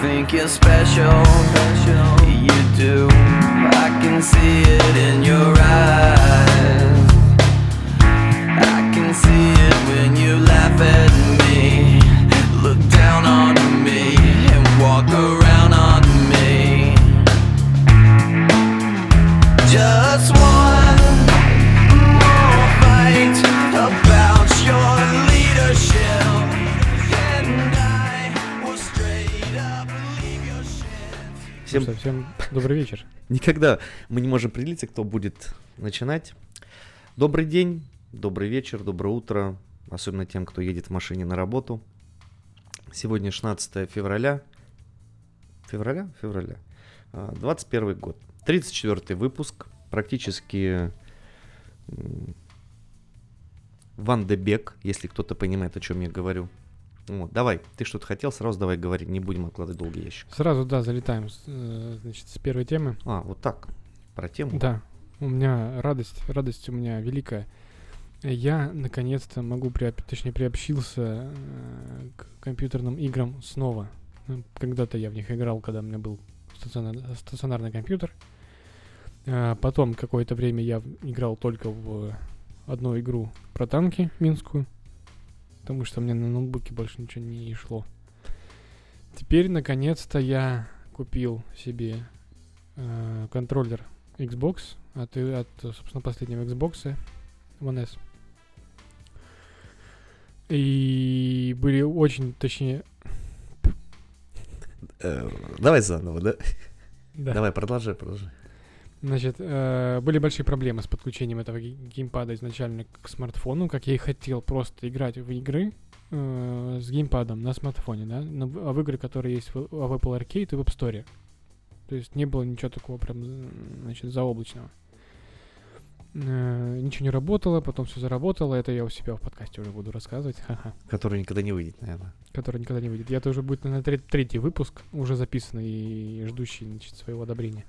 think you're special. You do. I can see it in your eyes. I can see it when you laugh at me. Look down on me and walk around Всем Всем, всем добрый вечер. никогда мы не можем определиться, кто будет начинать. Добрый день, добрый вечер, доброе утро, особенно тем, кто едет в машине на работу. Сегодня 16 февраля. Февраля? Февраля. А, 21 год. 34 выпуск. Практически Ван де Бек, если кто-то понимает, о чем я говорю. Вот, давай, ты что-то хотел, сразу давай говори, не будем откладывать долгий ящик. Сразу, да, залетаем, э, значит, с первой темы. А, вот так, про тему. Да, у меня радость, радость у меня великая. Я наконец-то могу, приоб- точнее, приобщился э, к компьютерным играм снова. Ну, Когда-то я в них играл, когда у меня был стационар- стационарный компьютер. Потом какое-то время я играл только в одну игру про танки минскую, потому что мне на ноутбуке больше ничего не шло. Теперь, наконец-то, я купил себе э, контроллер Xbox от, от, собственно, последнего Xbox One S. И были очень, точнее, Э, давай заново, да? да. Давай, продолжай, продолжай. Значит, э, были большие проблемы с подключением этого ге- геймпада изначально к смартфону, как я и хотел просто играть в игры э, с геймпадом на смартфоне, да, на а в игры, которые есть в, в Apple Arcade и в App Store. То есть не было ничего такого прям, значит, заоблачного. Э, ничего не работало, потом все заработало, это я у себя в подкасте уже буду рассказывать, ха-ха, Который никогда не выйдет, наверное. который никогда не выйдет. Это уже будет, на третий выпуск, уже записанный и ждущий, значит, своего одобрения.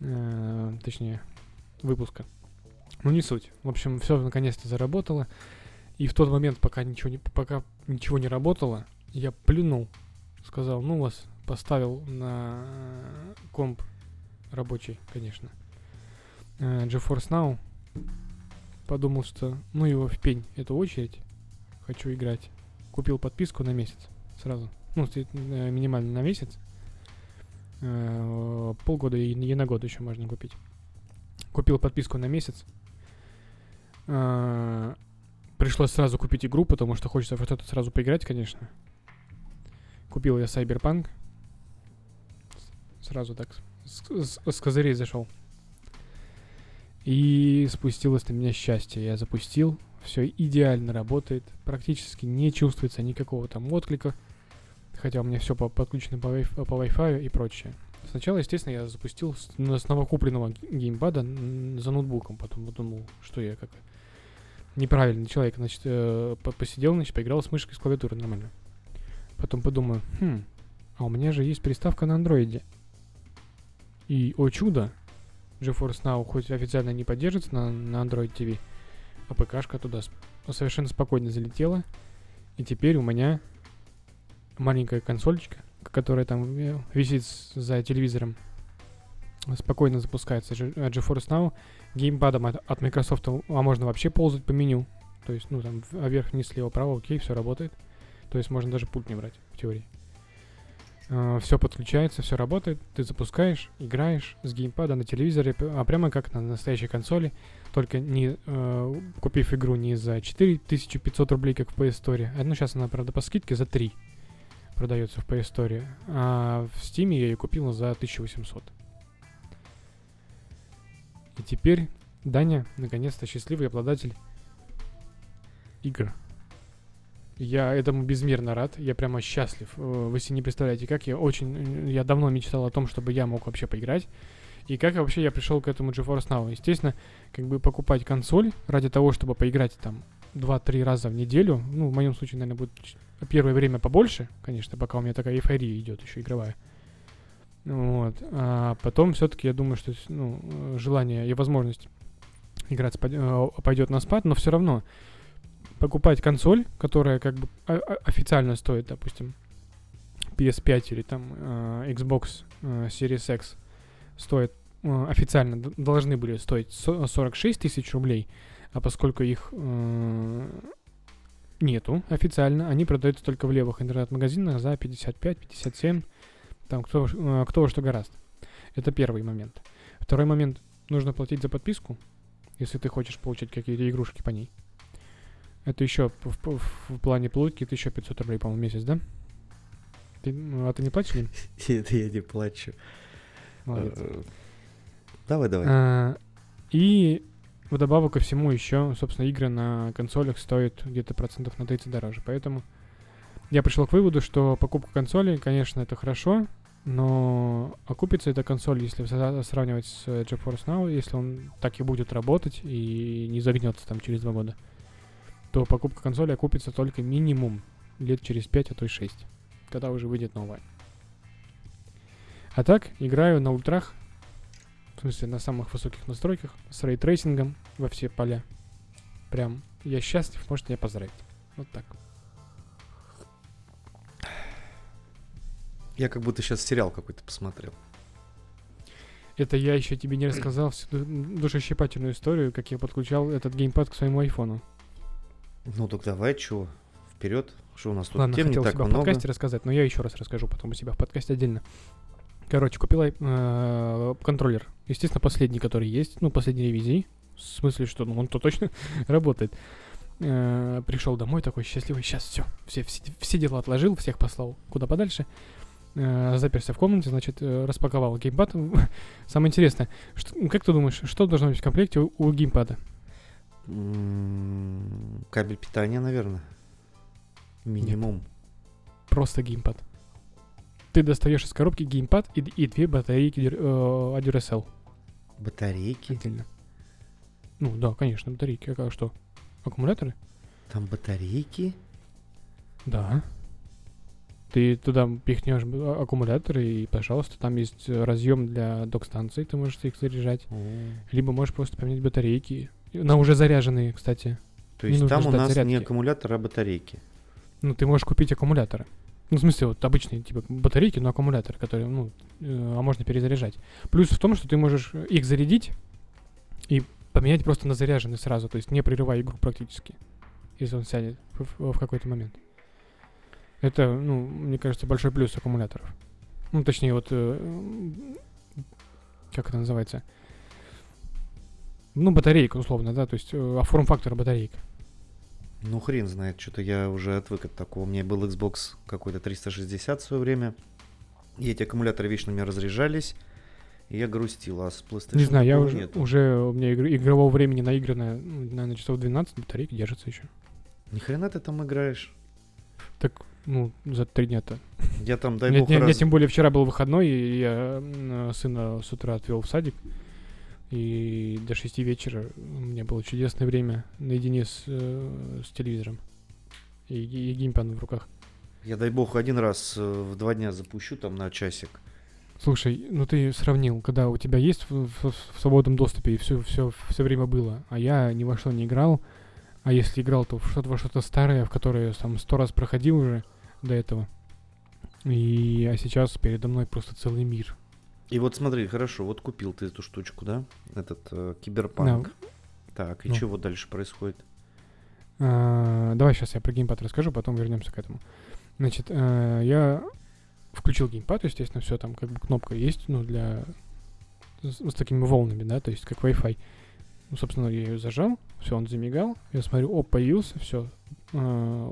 Э, точнее, выпуска. Ну, не суть. В общем, все наконец-то заработало. И в тот момент, пока ничего не, пока ничего не работало, я плюнул. Сказал, ну вас, поставил на комп рабочий, конечно. э, GeForce Now. Подумал, что ну его в пень, эту очередь. Хочу играть. Купил подписку на месяц сразу. Ну, э, минимально на месяц. Э, полгода и, и на год еще можно купить. Купил подписку на месяц. Э, пришлось сразу купить игру, потому что хочется в что-то сразу поиграть, конечно. Купил я Cyberpunk. Сразу так с, с- с козырей зашел. И спустилось на меня счастье. Я запустил, все идеально работает, практически не чувствуется никакого там отклика. Хотя у меня все подключено по, Wi-Fi и прочее. Сначала, естественно, я запустил с, с новокупленного геймпада за ноутбуком. Потом подумал, что я как неправильный человек. Значит, э, по- посидел, значит, поиграл с мышкой, с клавиатурой нормально. Потом подумаю, хм, а у меня же есть приставка на андроиде. И, о чудо, GeForce Now хоть официально не поддерживается на, на Android TV, а ПКшка туда совершенно спокойно залетела. И теперь у меня маленькая консольчика, которая там э, висит за телевизором, спокойно запускается э, GeForce Now. Геймпадом от, от Microsoft, а можно вообще ползать по меню. То есть, ну там, в- а вверх, вниз, слева, право, окей, все работает. То есть можно даже пульт не брать, в теории. все подключается, все работает, ты запускаешь, играешь с геймпада на телевизоре, а прямо как на настоящей консоли, только не э, купив игру не за 4500 рублей, как в PS Store, а ну сейчас она, правда, по скидке за 3 продается в PS Store, а в Steam я ее купил за 1800. И теперь Даня, наконец-то счастливый обладатель игр. Я этому безмерно рад, я прямо счастлив. Э, Вы себе не представляете, как я очень... э, Я давно мечтал о том, чтобы я мог вообще поиграть. И как вообще я пришел к этому GeForce Now. Естественно, как бы покупать консоль ради того, чтобы поиграть там 2-3 раза в неделю. Ну, в моем случае, наверное, будет первое время побольше, конечно, пока у меня такая эйфория идет еще игровая. Вот. А потом все-таки я думаю, что ну, желание и возможность играть э, пойдет на спад, но все равно покупать консоль, которая как бы о- о- официально стоит, допустим, PS5 или там э, Xbox э, Series X стоят э, официально должны были стоить со- 46 тысяч рублей, а поскольку их э, нету официально, они продаются только в левых интернет-магазинах за 55-57, там кто, э, кто во что гораст. Это первый момент. Второй момент, нужно платить за подписку, если ты хочешь получать какие-то игрушки по ней. Это еще в, в- в плане плойки, это еще 500 рублей, по-моему, в месяц, да? Ты, ну, а ты не платишь? Это я не плачу. Молодец. Э, Давай, давай. А, И вдобавок ко всему еще, собственно, игры на консолях стоят где-то процентов на 30 дороже. Поэтому я пришел к выводу, что покупка консоли, конечно, это хорошо, но окупится эта консоль, если сравнивать с GeForce Now, если он так и будет работать и не загнется там через два года, то покупка консоли окупится только минимум лет через 5, а то и 6, когда уже выйдет новая. А так, играю на ультрах, в смысле, на самых высоких настройках, с ray tracing ом во все поля. Прям, я счастлив, можете меня поздравить. Вот так. Я как будто сейчас сериал какой-то посмотрел. Это я еще тебе не рассказал всю ду- душещипательную историю, как я подключал этот геймпад к своему айфону. Ну так давай, чего? Вперед. Что у нас тут Ладно, тем не хотел так себя в много. подкасте рассказать, но я еще раз расскажу потом у себя в подкасте отдельно. Короче, купил э, контроллер. Естественно, последний, который есть, ну, последней ревизии. В смысле, что ну, он-то точно работает. Э, пришел домой такой счастливый, сейчас все, все, все, все дела отложил, всех послал куда подальше. Э, заперся в комнате, значит, э, распаковал геймпад. Самое интересное, что, ну, как ты думаешь, что должно быть в комплекте у, у геймпада? Кабель питания, наверное. Минимум. Просто геймпад. Ты достаешь из коробки геймпад и, и две батарейки э, Duracell Батарейки. отдельно. Ну да, конечно, батарейки. А что? Аккумуляторы? Там батарейки. Да. Ты туда пихнешь а- аккумуляторы и, пожалуйста, там есть э, разъем для док-станции, ты можешь их заряжать. О. Либо можешь просто поменять батарейки. На уже заряженные, кстати. То Не есть там у нас не зарядки. аккумулятор, а батарейки. Ну, ты можешь купить аккумуляторы. Ну, в смысле, вот обычные, типа, батарейки, но аккумуляторы, которые, ну, э, а можно перезаряжать. Плюс в том, что ты можешь их зарядить и поменять просто на заряженный сразу, то есть не прерывая игру практически, если он сядет в, в- какой-то момент. Это, ну, мне кажется, большой плюс аккумуляторов. Ну, точнее, вот, э, как это называется? Ну, батарейка, условно, да, то есть э, а форм-фактор батарейка. Ну, хрен знает, что-то я уже отвык от такого. У меня был Xbox какой-то 360 в свое время. И эти аккумуляторы вечно у меня разряжались. И я грустил, а с PlayStation Не знаю, я уже, нету. уже у меня игр- игрового времени наиграно, ну, наверное, часов 12, батарейка держится еще. Ни хрена ты там играешь. Так, ну, за три дня-то. Я там, дай бог, мне раз- тем более вчера был выходной, и я сына с утра отвел в садик. И до 6 вечера у меня было чудесное время наедине с, э, с телевизором. И, и геймпадом в руках. Я, дай бог, один раз э, в два дня запущу там на часик. Слушай, ну ты сравнил, когда у тебя есть в, в- в свободном доступе и все, все, все время было, а я ни во что не играл, а если играл, то в что-то, во что-то старое, в которое я там сто раз проходил уже до этого. И, а сейчас передо мной просто целый мир. И вот смотри, хорошо, вот купил ты эту штучку, да? Этот э, киберпанк. Так, и Ну. чего дальше происходит? А, давай сейчас я про геймпад расскажу, потом вернемся к этому. Значит, э, я включил геймпад, естественно, все там как бы кнопка есть, ну, для... С, с такими волнами, да, то есть как Wi-Fi. Ну, собственно, я ее зажал, все, он замигал, я смотрю, оп, появился, все.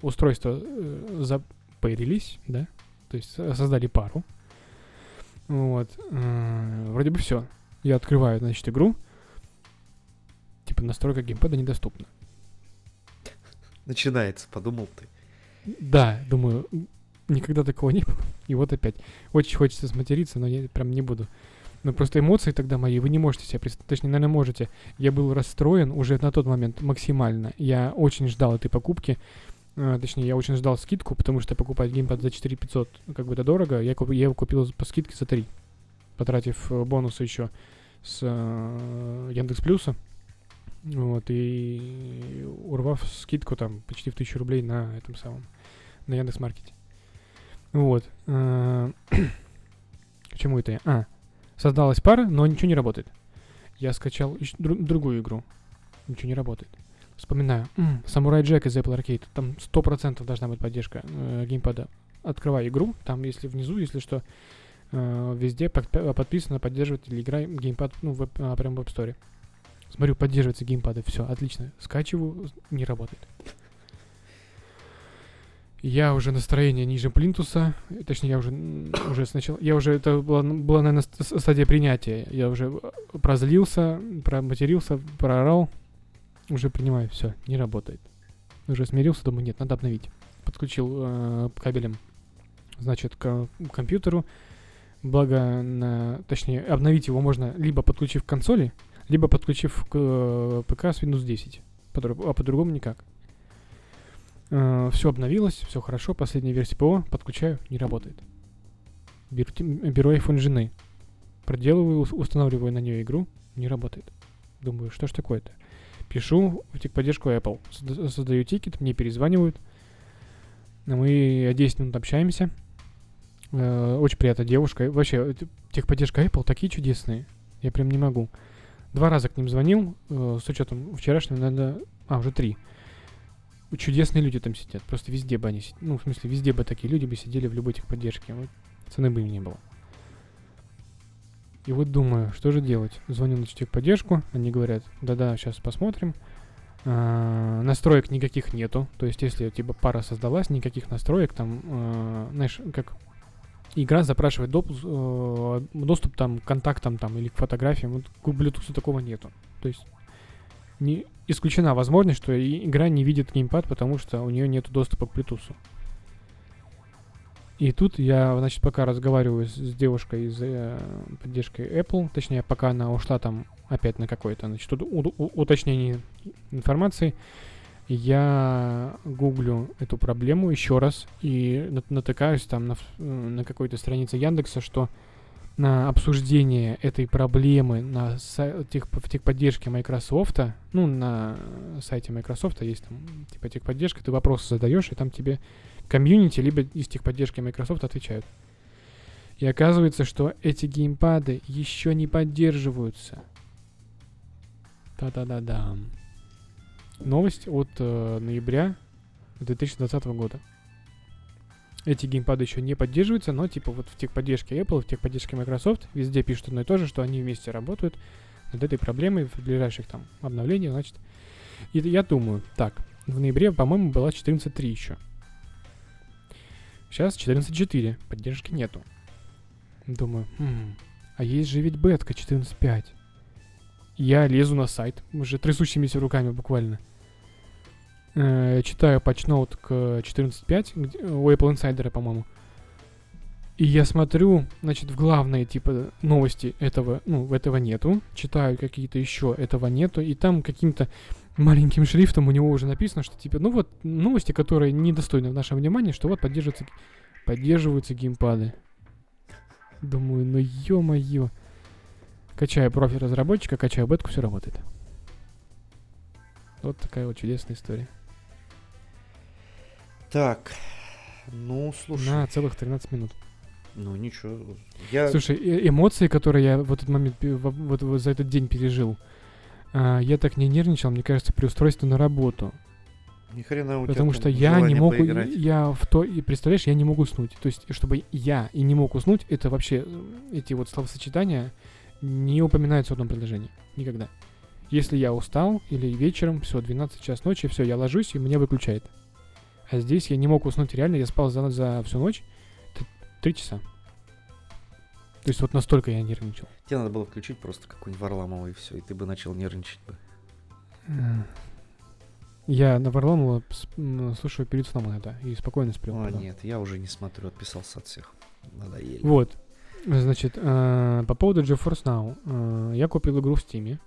устройства э, запарились, да, то есть со- создали пару. Вот. э, вроде бы все. Я открываю, значит, игру. Типа настройка геймпада недоступна. Начинается, подумал ты. Да, думаю, никогда такого не было. И вот опять. Очень хочется сматериться, но я прям не буду. Но просто эмоции тогда мои, вы не можете себе представить, точнее, наверное, можете. Я был расстроен уже на тот момент максимально. Я очень ждал этой покупки. А, точнее, я очень ждал скидку, потому что покупать геймпад за 4500, как бы это дорого. Я, куп- я его купил по скидке за 3, потратив э, бонусы еще с э, Яндекс Плюса. Вот, и урвав скидку там почти в 1000 рублей на этом самом, на Яндекс Маркете. Вот. э, К чему это я? А, создалась пара, но ничего не работает. Я скачал дру- другую игру. Ничего не работает. Вспоминаю. М, Samurai Jack из Apple Arcade. Там 100% должна быть поддержка э, геймпада. Открываю игру. Там, если внизу, если что, э, везде подпи- подписано, поддерживает или игра геймпад, ну, в, а, прям в App Store. Смотрю, поддерживается геймпады. Все, отлично. Скачиваю, не работает. Я уже настроение ниже плинтуса, э, точнее, я уже, уже сначала, я уже, это была, была наверное, ст- стадия принятия. Я уже э, прозлился, проматерился, проорал, уже принимаю, все, не работает. Уже смирился, думаю, нет, надо обновить. Подключил э, кабелем, значит, к компьютеру. Благо, на, точнее, обновить его можно либо подключив к консоли, либо подключив к э, ПК с Windows 10. По-друг- а по-другому никак. все обновилось, все хорошо. Последняя версия ПО подключаю, не работает. Беру, беру iPhone жены, проделываю, ус- устанавливаю на нее игру, не работает. Думаю, что ж такое-то? Пишу в техподдержку Apple, созда- создаю тикет, мне перезванивают. Мы 10 минут общаемся. Э, Очень приятная девушка. Вообще, техподдержка Apple такие чудесные. Я прям не могу. Два раза к ним звонил, э, с учетом вчерашнего, надо... А, уже три. Чудесные люди там сидят. Просто везде бы они сидели. Ну, в смысле, везде бы такие люди бы сидели в любой техподдержке. Вот цены бы им не было. И вот думаю, что же делать? Звоню на техподдержку, они говорят, да-да, сейчас посмотрим. А, настроек никаких нету. То есть, если типа пара создалась, никаких настроек там, а, знаешь, как игра запрашивает допуск, э, доступ там к контактам там или к фотографиям. Вот к Bluetooth такого нету. То есть не исключена возможность, что игра не видит геймпад, потому что у нее нет доступа к Bluetooth. И тут я, значит, пока разговариваю с, девушкой из э, поддержки Apple, точнее, пока она ушла там опять на какое-то, значит, у- у- уточнение информации, я гуглю эту проблему еще раз и нат- натыкаюсь там на, э, на какой-то странице Яндекса, что на обсуждение этой проблемы на тех, в техподдержке Microsoft, ну, на сайте Microsoft есть там, типа, техподдержка, ты вопросы задаешь, и там тебе комьюнити, либо из техподдержки Microsoft отвечают. И оказывается, что эти геймпады еще не поддерживаются. Да-да-да-да. Новость от э, ноября 2020 года. Эти геймпады еще не поддерживаются, но типа вот в техподдержке Apple, в техподдержке Microsoft везде пишут одно и то же, что они вместе работают над этой проблемой в ближайших там обновлениях, значит. И я думаю, так, в ноябре, по-моему, была 14.3 еще. Сейчас 14.4, поддержки нету. Думаю, «Хм, а есть же ведь бетка 14.5. Я лезу на сайт, уже трясущимися руками буквально. Э, читаю патчноут к 14.5, где- у Apple Insider, по-моему. И я смотрю, значит, в главные, типа, новости этого, ну, этого нету. Читаю какие-то еще, этого нету. И там каким-то маленьким шрифтом у него уже написано, что, типа, ну вот, новости, которые недостойны нашего внимания, что вот поддерживаются, поддерживаются геймпады. Думаю, ну ё-моё. Качаю профиль разработчика, качаю бетку, все работает. Вот такая вот чудесная история. Так, ну, слушай. На целых 13 минут. Ну, ничего. Я... Слушай, э- эмоции, которые я в этот момент, пе- во- вот, вот за этот день пережил, а, я так не нервничал, мне кажется, при устройстве на работу. Ни хрена у тебя Потому там что я не желание мог, у- поиграть. я в то, и представляешь, я не мог уснуть. То есть, чтобы я и не мог уснуть, это вообще, э, эти вот словосочетания не упоминаются в одном предложении. Никогда. Если я устал или вечером, все, 12 час ночи, все, я ложусь, и меня выключает. А здесь я не мог уснуть реально, я спал за, за всю ночь три часа. То есть вот настолько я нервничал. Тебе надо было включить просто какой-нибудь Варламова и все, и ты бы начал нервничать бы. Я на Варламова слушаю перед сном иногда и спокойно сплю. О, потом. нет, я уже не смотрю, отписался от всех. Надоели. Вот. Значит, э, по поводу GeForce Now. Э, я купил игру в Steam.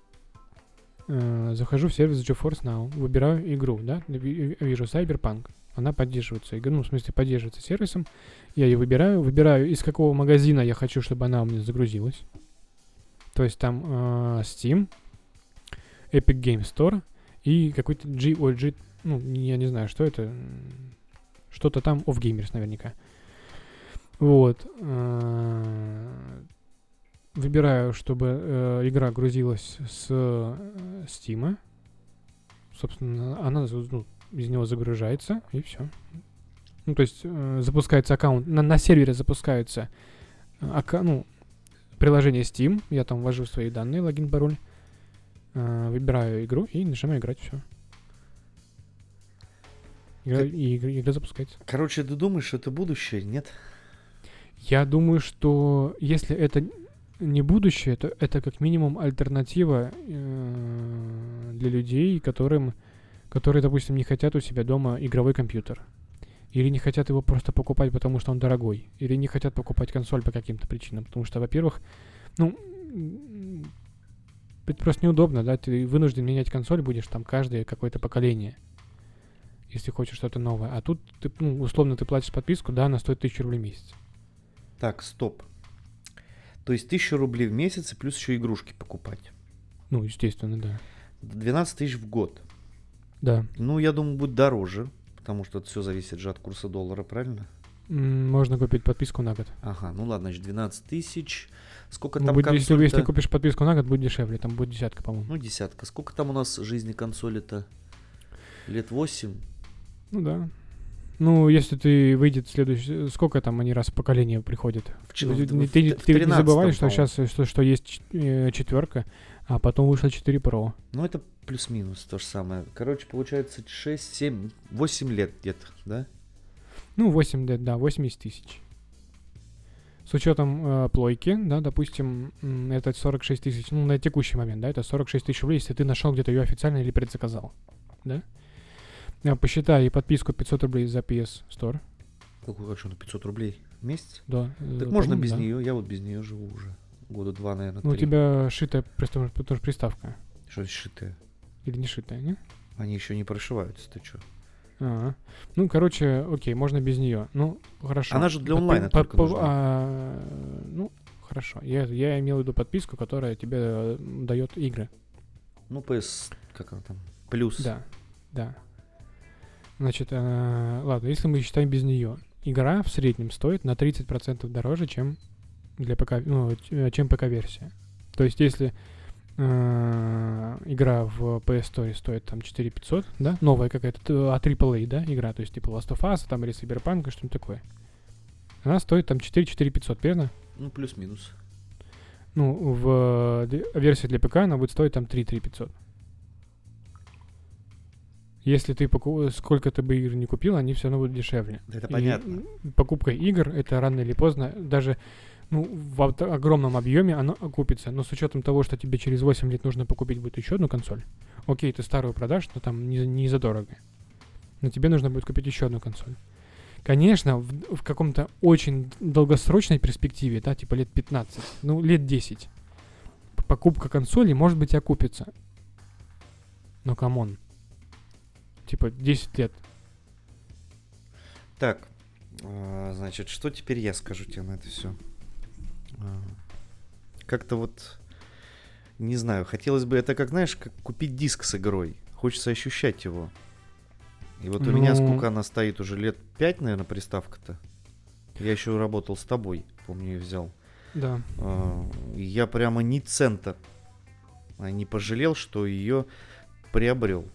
Э, захожу в сервис GeForce Now, выбираю игру, да, ви- вижу Cyberpunk. Она поддерживается, игра, ну, в смысле, поддерживается сервисом. Я ее выбираю, выбираю, из какого магазина я хочу, чтобы она у меня загрузилась. То есть там э, Steam, Epic Game Store и какой-то G, ой, G, ну, я не знаю, что это. Что-то там, Off Gamers наверняка. Вот. э, Выбираю, чтобы э, игра грузилась с э, Steam. Собственно, она ну, из него загружается, и все. Ну, то есть э, запускается аккаунт, на, на сервере запускаются э, ака- ну, приложение Steam, я там ввожу свои данные, логин, пароль, э, выбираю игру и нажимаю играть, все. Игра, Как- и игра, игра запускается. Короче, ты думаешь, что это будущее? Нет? Я думаю, что если это не будущее, то это как минимум альтернатива э, для людей, которым, которые, допустим, не хотят у себя дома игровой компьютер. Или не хотят его просто покупать, потому что он дорогой. Или не хотят покупать консоль по каким-то причинам. Потому что, во-первых, ну, это просто неудобно, да, ты вынужден менять консоль будешь там каждое какое-то поколение. Если хочешь что-то новое. А тут, ты, ну, условно, ты платишь подписку, да, она стоит 1000 рублей в месяц. Так, стоп. То есть 1000 рублей в месяц и плюс еще игрушки покупать. Ну, естественно, да. 12 тысяч в год. Да. Ну, я думаю, будет дороже, потому что это все зависит же от курса доллара, правильно? Можно купить подписку на год. Ага, ну ладно, значит, 12 тысяч. Сколько Ну, там будет- если, если консоль-то? купишь подписку на год, будет дешевле. Там будет десятка, по-моему. Ну, десятка. Сколько там у нас жизни консоли-то? Лет 8? Ну да. Ну, если ты выйдет следующий... Сколько там они раз в поколение приходят? В ты, в- ты- в- ты не 13-м, забывай, что сейчас что, что есть четверка, а потом вышло 4 Pro. Ну, это плюс-минус то же самое. Короче, получается 6, 7, 8 лет где-то, да? Ну, 8 лет, да, 80 тысяч. С учетом э, плойки, да, допустим, это 46 тысяч, ну, на текущий момент, да, это 46 тысяч рублей, если ты нашел где-то ее официально или предзаказал, да? Э, Посчитай подписку 500 рублей за PS Store, Какую хочу на 500 рублей в месяц? да. э, Так можно по-моему, без да. нее, я вот без нее живу уже. Года два, наверное, Ну, у три. тебя шитая что приставка. Что шитые? Или не шитая, не? Они еще не прошиваются, ты что? А, ну, короче, окей, можно без нее. Ну, хорошо. Она же для Подпи- онлайна по- только по- нужна. а, ну, хорошо. Я, я имел в виду подписку, которая тебе э, дает игры. Ну, PS, как она там? Плюс. Да, да. Значит, э, ладно, если мы считаем без нее, игра в среднем стоит на 30% дороже, чем для ПК, ну, э, чем ПК-версия. То есть, если игра в PS Store стоит там 4500, да, новая какая-то, а AAA, да, игра, то есть типа Last of Us, там или Cyberpunk, что-нибудь такое. Она стоит там 4-4500, верно? Ну, плюс-минус. Ну, в д- версии для ПК она будет стоить там 3-3500. Если ты поку... сколько ты бы игр не купил, они все равно будут дешевле. Это И, понятно. покупка игр это рано или поздно, даже ну, в огромном объеме оно окупится. Но с учетом того, что тебе через 8 лет нужно покупить будет еще одну консоль. Окей, ты старую продашь, но там не, не задорого. Но тебе нужно будет купить еще одну консоль. Конечно, в, в каком-то очень долгосрочной перспективе, да, типа лет 15, ну, лет 10, п- покупка консоли, может быть, окупится. Но come on. Типа 10 лет. Так, а, значит, что теперь я скажу тебе на это все? Как-то вот, не знаю, хотелось бы это, как знаешь, как купить диск с игрой. Хочется ощущать его. И вот у меня Ну. сколько она стоит уже лет 5, наверное, приставка-то. Я еще работал с тобой, помню, и взял. Да. А, я прямо ни цента не пожалел, что ее приобрел.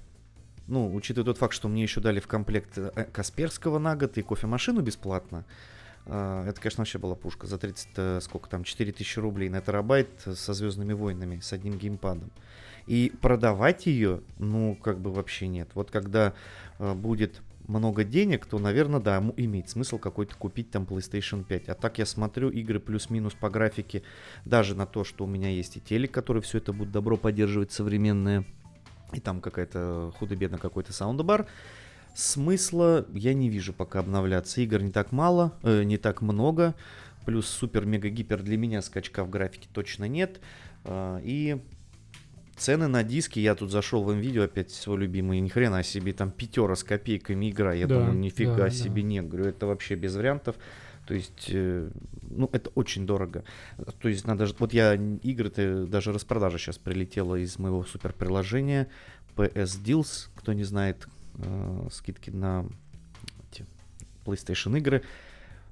Ну, учитывая тот факт, что мне еще дали в комплект э, Касперского на год и кофемашину бесплатно. а, Это, конечно, вообще была пушка. За 30, э, сколько там, 4000 рублей на терабайт со Звездными войнами, с одним геймпадом. И продавать ее, ну, как бы вообще нет. Вот когда э, будет много денег, то, наверное, да, имеет смысл какой-то купить там PlayStation 5. А так я смотрю игры плюс-минус по графике, даже на то, что у меня есть и телек, который все это будет добро поддерживать современное, и там какая-то худо-бедно какой-то саундбар. Смысла я не вижу пока обновляться. Игр не так мало, э, не так много. Плюс супер-мега-гипер для меня скачка в графике точно нет. А, И цены на диски, я тут зашел в видео опять свой любимый, ни хрена себе, там пятера с копейками игра, я Да, думаю, нифига да, себе да. не, говорю, это вообще без вариантов, то есть, э, ну, это очень дорого, то есть надо, вот я игры-то, даже распродажа сейчас прилетела из моего супер приложения, PS Deals, кто не знает, э, скидки на эти PlayStation игры,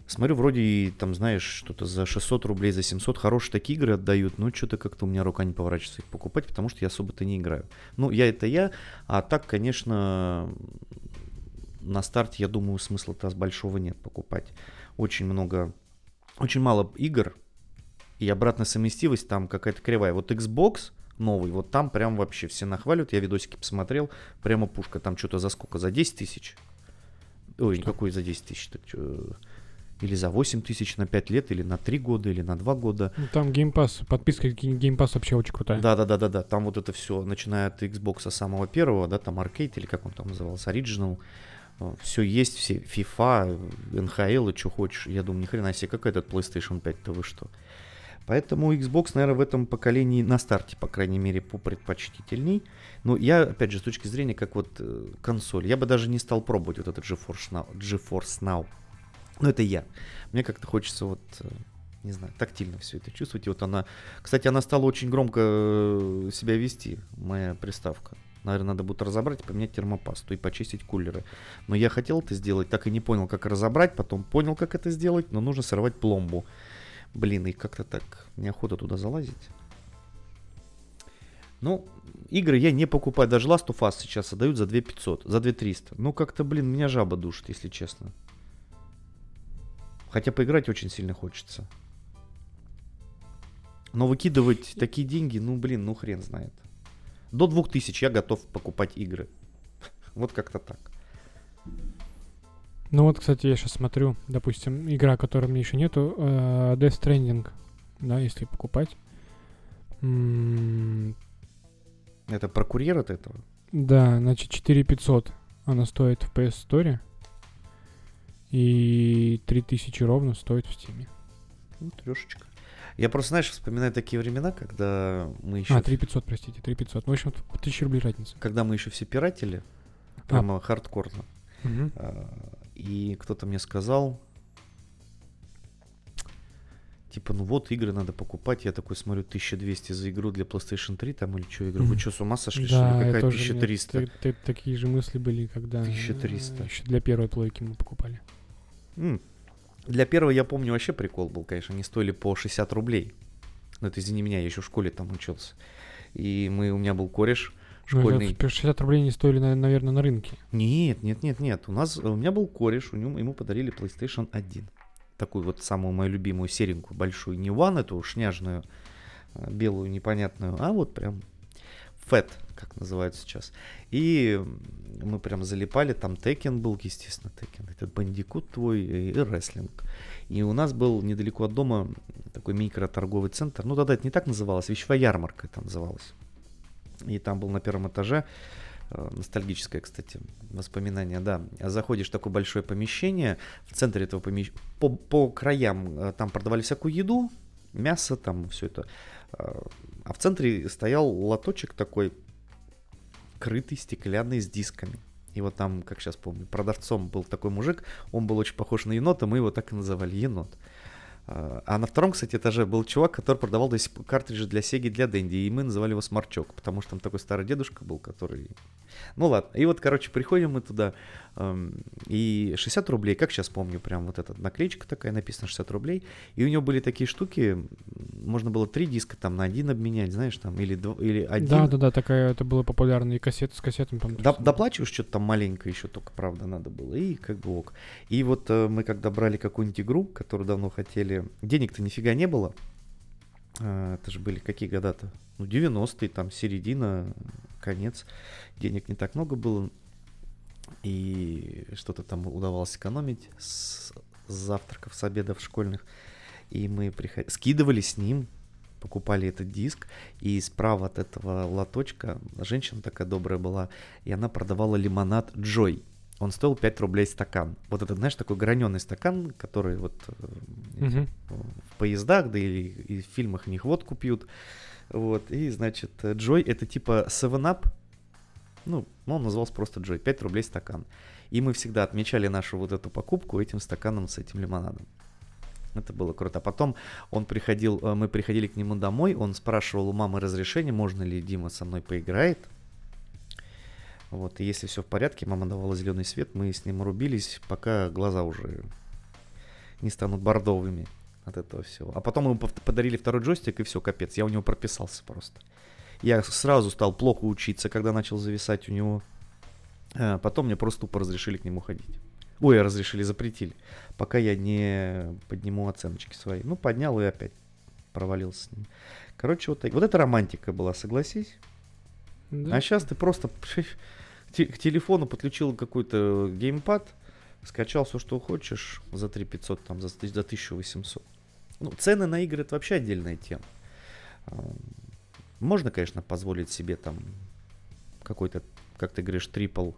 Смотрю, вроде и там, знаешь, что-то за 600 рублей, за 700 хорошие такие игры отдают, но что-то как-то у меня рука не поворачивается их покупать, потому что я особо-то не играю. Ну, я это я, а так, конечно, на старте, я думаю, смысла-то большого нет покупать. Очень много, очень мало игр, и обратная совместимость там какая-то кривая. Вот Xbox новый, вот там прям вообще все нахваливают, я видосики посмотрел, прямо пушка, там что-то за сколько, за 10 тысяч? Ой, Что? какой за 10 тысяч? Чё, Или за 8 тысяч на 5 лет, или на 3 года, или на 2 года. Ну, Там Pass, подписка Pass вообще очень крутая. Да, да, да, да, да. Там вот это все, начиная от Xbox самого первого, да, там Arcade или как он там назывался, Original. Все есть, все FIFA, NHL и что хочешь. Я думаю, ни хрена себе, как этот PlayStation 5-то вы что. Поэтому Xbox, наверное, в этом поколении на старте, по крайней мере, попредпочтительней. Но я, опять же, с точки зрения, как вот э, консоль, я бы даже не стал пробовать вот этот GeForce Now. GeForce Now. Но это я. Мне как-то хочется вот, э, не знаю, тактильно все это чувствовать. И вот она, кстати, она стала очень громко э, себя вести, моя приставка. Наверное, надо будет разобрать, поменять термопасту и почистить кулеры. Но я хотел это сделать, так и не понял, как разобрать. Потом понял, как это сделать, но нужно сорвать пломбу. Блин, и как-то так неохота туда залазить. Ну, игры я не покупаю. Даже Last of Us сейчас отдают за 2500, за 2300. Ну, как-то, блин, меня жаба душит, если честно. Хотя поиграть очень сильно хочется. Но выкидывать такие деньги, ну, блин, ну хрен знает. До 2000 я готов покупать игры. Вот как-то так. Ну вот, кстати, я сейчас смотрю, допустим, игра, которой мне еще нету, э, Death Stranding, да, если покупать. М, Это про курьер от этого? Да, значит, 4500 она стоит в PS Store. И 3000 ровно стоит в Steam. Ну, трешечка. Я просто, знаешь, вспоминаю такие времена, когда мы еще... А, 3500, простите, 3500. Ну, в общем, вот 1000 рублей разница. Когда мы еще все пиратели. Прямо хардкорно. Мгм. А, И кто-то мне сказал, типа, ну вот, игры надо покупать. Я такой смотрю, 1200 за игру для PlayStation 3 там или что, игру. Вы что, с ума сошли, Да, что ли? Какая тоже, у меня 1300? т- т- такие же мысли были, когда 1300. еще для первой плойки мы покупали. М. Для первого, я помню, вообще прикол был, конечно. Они стоили по 60 рублей. Но это извини меня, я еще в школе там учился. И мы, у меня был кореш Ну, школьный. 60 рублей не стоили, наверное, на рынке. Нет, нет, нет, нет. У нас, у меня был кореш, у него, ему подарили PlayStation 1. Такую вот самую мою любимую серенькую большую. Не One эту шняжную, а, белую непонятную, а вот прям Fat, как называют сейчас. И мы прям залипали, там Текен был, естественно, Текен. Этот бандикут твой и рестлинг. И у нас был недалеко от дома такой микроторговый центр. Ну, тогда это не так называлось, вещевая ярмарка это называлось. И там был на первом этаже э, ностальгическое, кстати, воспоминание, да. Заходишь в такое большое помещение, в центре этого помещения, по, по краям э, там продавали всякую еду, мясо, там все это. Э, А в центре стоял лоточек такой, крытый, стеклянный, с дисками. И вот там, как сейчас помню, продавцом был такой мужик, он был очень похож на енота, мы его так и называли, енот. А на втором, кстати, этаже был чувак, который продавал сих пор картриджи для Сеги, для Дэнди, и мы называли его Сморчок, потому что там такой старый дедушка был, который... Ну ладно, и вот, короче, приходим мы туда, эм, и 60 рублей, как сейчас помню, прям вот эта наклеечка такая, написано 60 рублей, и у него были такие штуки, можно было три диска там на один обменять, знаешь, там, или, дв- или один. Да, да, да, такая это было популярно. И кассеты с кассетами, по-моему. Доп- доплачиваешь что-то там маленько еще только, правда, надо было. И как бы ок. И вот э, мы когда брали какую-нибудь игру, которую давно хотели, денег-то нифига не было. А, это же были какие года-то? Ну, 90-е, там, середина, конец. Денег не так много было. И что-то там удавалось экономить с завтраков, с обедов школьных. И мы приход... скидывали с ним, покупали этот диск, и справа от этого лоточка женщина такая добрая была, и она продавала лимонад Джой. Он стоил 5 рублей стакан. Вот этот, знаешь, такой граненый стакан, который вот Мгм. в поездах, да или и в фильмах в них водку пьют. Вот, и, значит, Джой это типа 7-Up, ну, он назывался просто Джой, 5 рублей стакан. И мы всегда отмечали нашу вот эту покупку этим стаканом с этим лимонадом. Это было круто. А потом он приходил, э, мы приходили к нему домой, он спрашивал у мамы разрешение, можно ли Дима со мной поиграет. Вот, и если все в порядке, мама давала зеленый свет, мы с ним рубились, пока глаза уже не станут бордовыми от этого всего. А потом ему подарили второй джойстик, и все, капец, я у него прописался просто. Я сразу стал плохо учиться, когда начал зависать у него. А потом мне просто тупо разрешили к нему ходить. Ой, разрешили, запретили. Пока я не подниму оценочки свои. Ну, поднял и опять провалился с ним. Короче, вот, так- вот это романтика была, согласись. Да. А сейчас ты просто те- к телефону подключил какой-то геймпад, скачал все, что хочешь за 3500, там, за, за 1800. Ну, цены на игры это вообще отдельная тема. А, Можно, конечно, позволить себе там какой-то, как ты говоришь, трипл.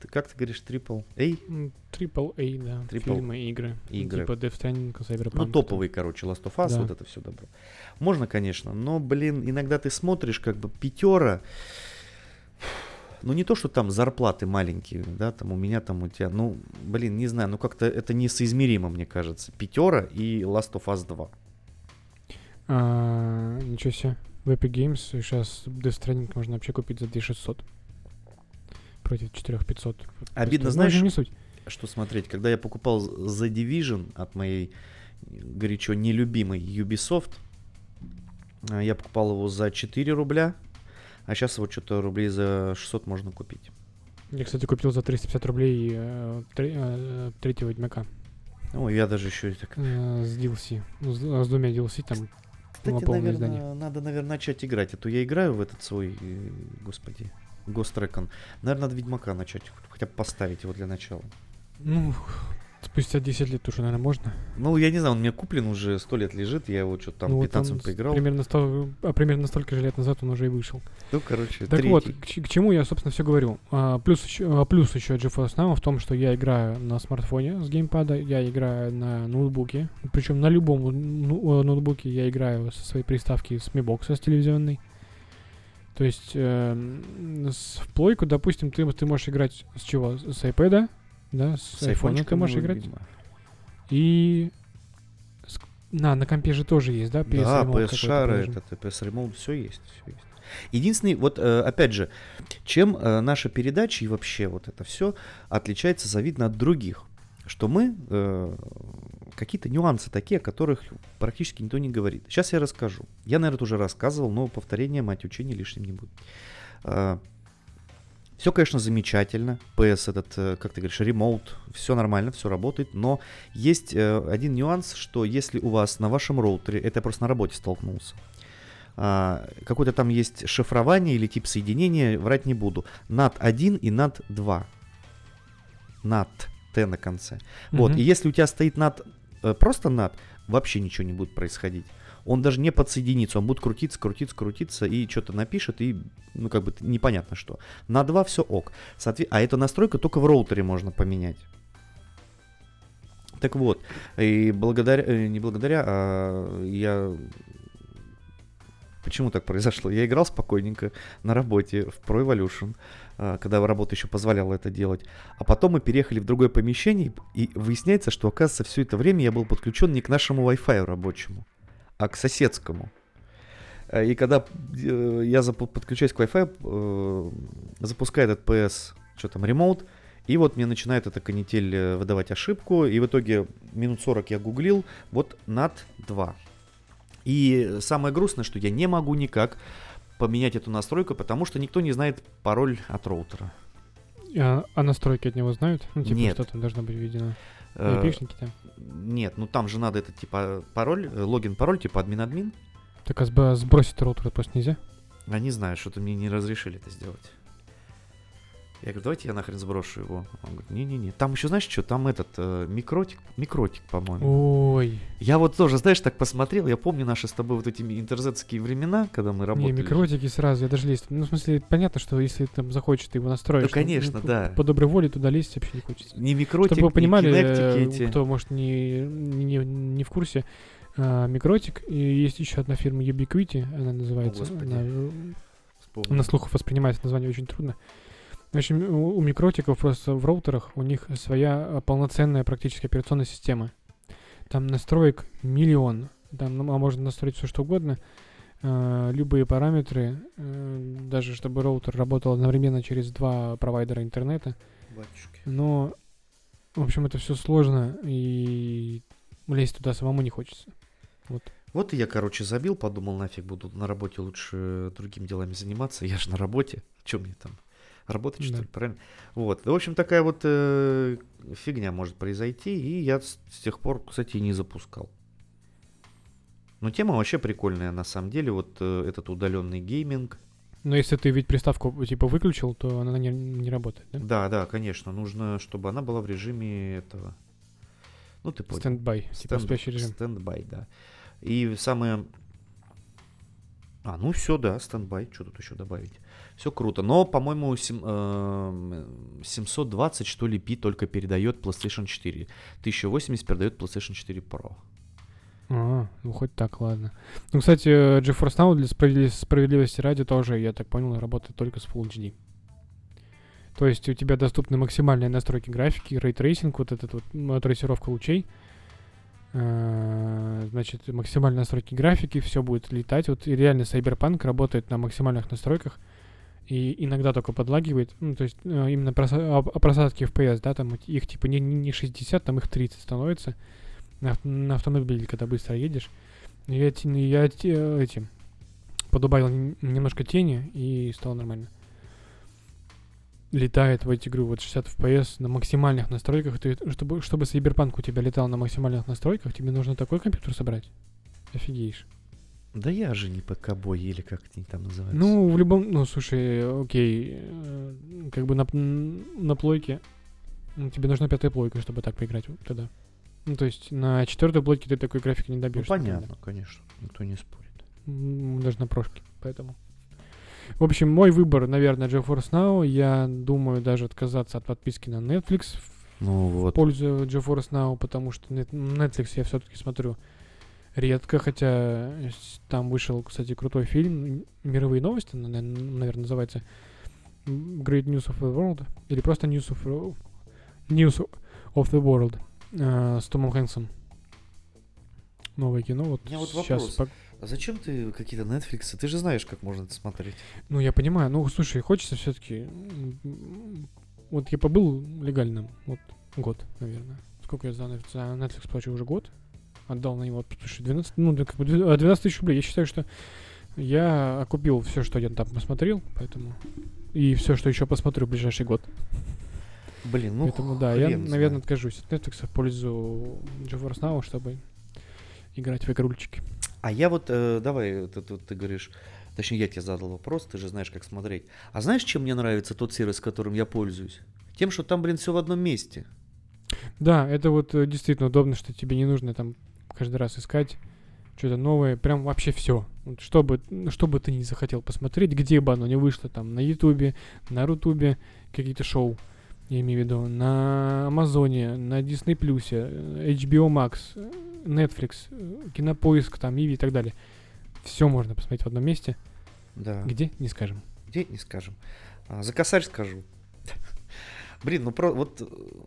Ты как ты говоришь, трипл? М, Triple A, да. Triple Фильмы, игры. Ну, игры. Типа Death Stranding, Cyberpunk. Ну, топовый, короче, Last of Us, Да. вот это все добро. Можно, конечно, но, блин, иногда ты смотришь, как бы пятера. Ну, не то, что там зарплаты маленькие, да, там у меня, там у тебя, ну, блин, не знаю, ну как-то это несоизмеримо, мне кажется. Пятера и Last of Us 2. А, ничего себе. В Epic Games сейчас Death Stranding можно вообще купить за 2600. Против 4500. Обидно, ну, знаешь, не суть. что смотреть, когда я покупал The Division от моей горячо нелюбимой Ubisoft, а, я покупал его за 4 рубля, а сейчас его что-то рублей за 600 можно купить. Я, кстати, купил за 350 рублей э, э, третьего Ведьмака. Ну, я даже еще и так... Э, с DLC. Ну, С, с двумя DLC там Кстати, наверное, издание. надо, наверное, начать играть. А то я играю в этот свой, э, господи, Ghost Recon. Наверное, надо Ведьмака начать, хотя бы поставить его для начала. Ну, спустя 10 лет уже, наверное, можно. Ну, я не знаю, он у меня куплен уже сто лет лежит, я его что-то там Ну, вот 15 он минут с- поиграл. Примерно, сто- а, примерно столько же лет назад он уже и вышел. Ну, короче, Так вот, третий. к, ч- к чему я, собственно, все говорю. А, плюс, еще, а, плюс еще GeForce Now в том, что я играю на смартфоне с геймпада, я играю на ноутбуке. Причем на любом ну, э, ноутбуке я играю со своей приставки с Mi Box с телевизионной. То есть эм, с плойку, допустим, ты, ты можешь играть с чего? С iPad, да, с, С айфона ты можешь играть. И с- на, на компе же тоже есть, да? PS Да, Remote PS приложение. этот, PS Remote, все есть, все есть. Единственный, вот э, опять же, чем э, наша передача и вообще вот это все отличается завидно от других, что мы э, какие-то нюансы такие, о которых практически никто не говорит. Сейчас я расскажу. Я, наверное, уже рассказывал, но повторение мать учения лишним не будет. Все, конечно, замечательно. PS этот, э, как ты говоришь, ремоут, все нормально, все работает, но есть э, один нюанс, что если у вас на вашем роутере, это я просто на работе столкнулся, а, какое-то там есть шифрование или тип соединения, врать не буду. NAT1 и NAT2. NAT, Т на конце. Вот, Мгм. и если у тебя стоит NAT, э, просто NAT, вообще ничего не будет происходить. Он даже не подсоединится, он будет крутиться, крутиться, крутиться и что-то напишет, и, ну, как бы непонятно что. На 2 все ок. Соотве- А эта настройка только в роутере можно поменять. Так вот, и благодаря, э, не благодаря, а я... Почему так произошло? Я играл спокойненько на работе в Pro Evolution, а, когда работа еще позволяла это делать. А потом мы переехали в другое помещение, и выясняется, что, оказывается, все это время я был подключен не к нашему Wi-Fi рабочему, а к соседскому. Э, И когда э, я подключаюсь к Wi-Fi, э, запускаю этот PS, что там, ремоут, и вот мне начинает эта канитель выдавать ошибку, и в итоге минут 40 я гуглил, вот NAT 2. И самое грустное, что я не могу никак поменять эту настройку, потому что никто не знает пароль от роутера. А, а настройки от него знают? Ну, типа, Нет. что там должно быть введено? Э, Айпишники там? Нет, ну там же надо это типа пароль, э, логин-пароль, типа админ-админ. Так а сб- сбросить роутер просто нельзя? А не знаю, что-то мне не разрешили это сделать. Я говорю, давайте я нахрен сброшу его. Он говорит, не-не-не. Там еще, знаешь что, там этот э, микротик, микротик, по-моему. Ой, Я вот тоже, знаешь, так посмотрел, я помню наши с тобой вот эти интернетские времена, когда мы не, работали. микротики сразу, я даже лезть. Ну, в смысле, понятно, что если ты там захочешь, ты его настроишь. Ну, конечно, по- да. По доброй воле туда лезть вообще не хочется. Не микротик, Чтобы вы понимали, не э, эти. кто, может, не, не, не в курсе, а, микротик, и есть еще одна фирма Ubiquiti, она называется. господи. она, э, Вспомнил. на слух воспринимается название очень трудно. В общем, у, у микротиков просто в роутерах у них своя а, полноценная практически операционная система. Там настроек миллион. Там ну, а можно настроить все что угодно. э, любые параметры, э, даже чтобы роутер работал одновременно через два провайдера интернета. Батюшки. Но В общем, это все сложно, и лезть туда самому не хочется. Вот и я, короче, забил, подумал, нафиг буду на работе лучше другими делами заниматься. Я же на работе. Чем мне там? Работать, что Да. ли, правильно? Вот. В общем, такая вот э, фигня может произойти, и я с, с тех пор, кстати, и не запускал. Но тема вообще прикольная, на самом деле. Вот э, этот удаленный гейминг. Но если ты ведь приставку типа выключил, то она не, не работает, да? Да, да, конечно. Нужно, чтобы она была в режиме этого. Ну, ты понял. Standby, типа спящий режим. Standby, да. И самое... А, ну все, да, standby. Что тут еще добавить? Все круто. Но, по-моему, сем- эм, 720, что ли, p только передает PlayStation 4. 1080 передает PlayStation 4 Pro. А, ну хоть так, ладно. Ну, кстати, GeForce Now для справедли- справедливости ради тоже, я так понял, работает только с Full HD. То есть у тебя доступны максимальные настройки графики, ray tracing, вот этот вот трассировка лучей. Э, Значит, максимальные настройки графики, все будет летать. Вот и реально Cyberpunk работает на максимальных настройках. И иногда только подлагивает. Ну, то есть э, именно проса- об- о просадке FPS, да, там их типа не, не 60, там их 30 становится. На, на автомобиле, когда быстро едешь. Я, я те- этим подубавил нем- немножко тени и стало нормально. Летает в эти игру вот 60 FPS на максимальных настройках. Ты, чтобы, чтобы Cyberpunk у тебя летал на максимальных настройках, тебе нужно такой компьютер собрать. Офигеешь. Да я же не ПК-бой, или как они там называются. Ну, в любом... Ну, слушай, окей. э, Как бы на, на плойке ну, тебе нужна пятая плойка, чтобы так поиграть тогда. Ну, то есть на четвертой плойке ты такой графики не Ну, добьешься. например. понятно, конечно. Никто не спорит. Даже на прошке, поэтому. В общем, мой выбор, наверное, GeForce Now. Я думаю даже отказаться от подписки на Netflix в Ну вот. пользу GeForce Now, потому что Netflix я все-таки смотрю редко, хотя с- там вышел, кстати, крутой фильм «Мировые новости», наверное, называется Great News of the World, или просто News of, News of the World э, с Томом Хэнксом. Новое кино. Вот У меня вот сейчас вопрос. А зачем ты какие-то Netflix? Ты же знаешь, как можно это смотреть. Ну, я понимаю. Ну, слушай, хочется все-таки... Вот я побыл легальным. Вот год, наверное. Сколько я за Netflix плачу? Уже год? Отдал на него, слушай, 12, ну, как бы две- а, 12 тысяч рублей. Я считаю, что я окупил все, что я там посмотрел, поэтому... И все, что еще посмотрю в ближайший год. Блин, ну поэтому, да, я, хрен наверное, знает. откажусь от Netflix в пользу GeForce Now, чтобы играть в игрульчики. А я вот, э, давай, вот это вот ты говоришь, точнее, я тебе задал вопрос, ты же знаешь, как смотреть. А знаешь, чем мне нравится тот сервис, которым я пользуюсь? Тем, что там, блин, все в одном месте. Да, это вот э, действительно удобно, что тебе не нужно там каждый раз искать что-то новое, прям вообще все. Вот что, бы, ну, что бы ты не захотел посмотреть, где бы оно не вышло, там на Ютубе, на Рутубе, какие-то шоу, я имею в виду, на Амазоне, на Disney HBO Max, Netflix, Кинопоиск, там, Иви и так далее. Все можно посмотреть в одном месте. Да. Где, не скажем. Где, не скажем. А, за косарь скажу. Блин, ну про, вот,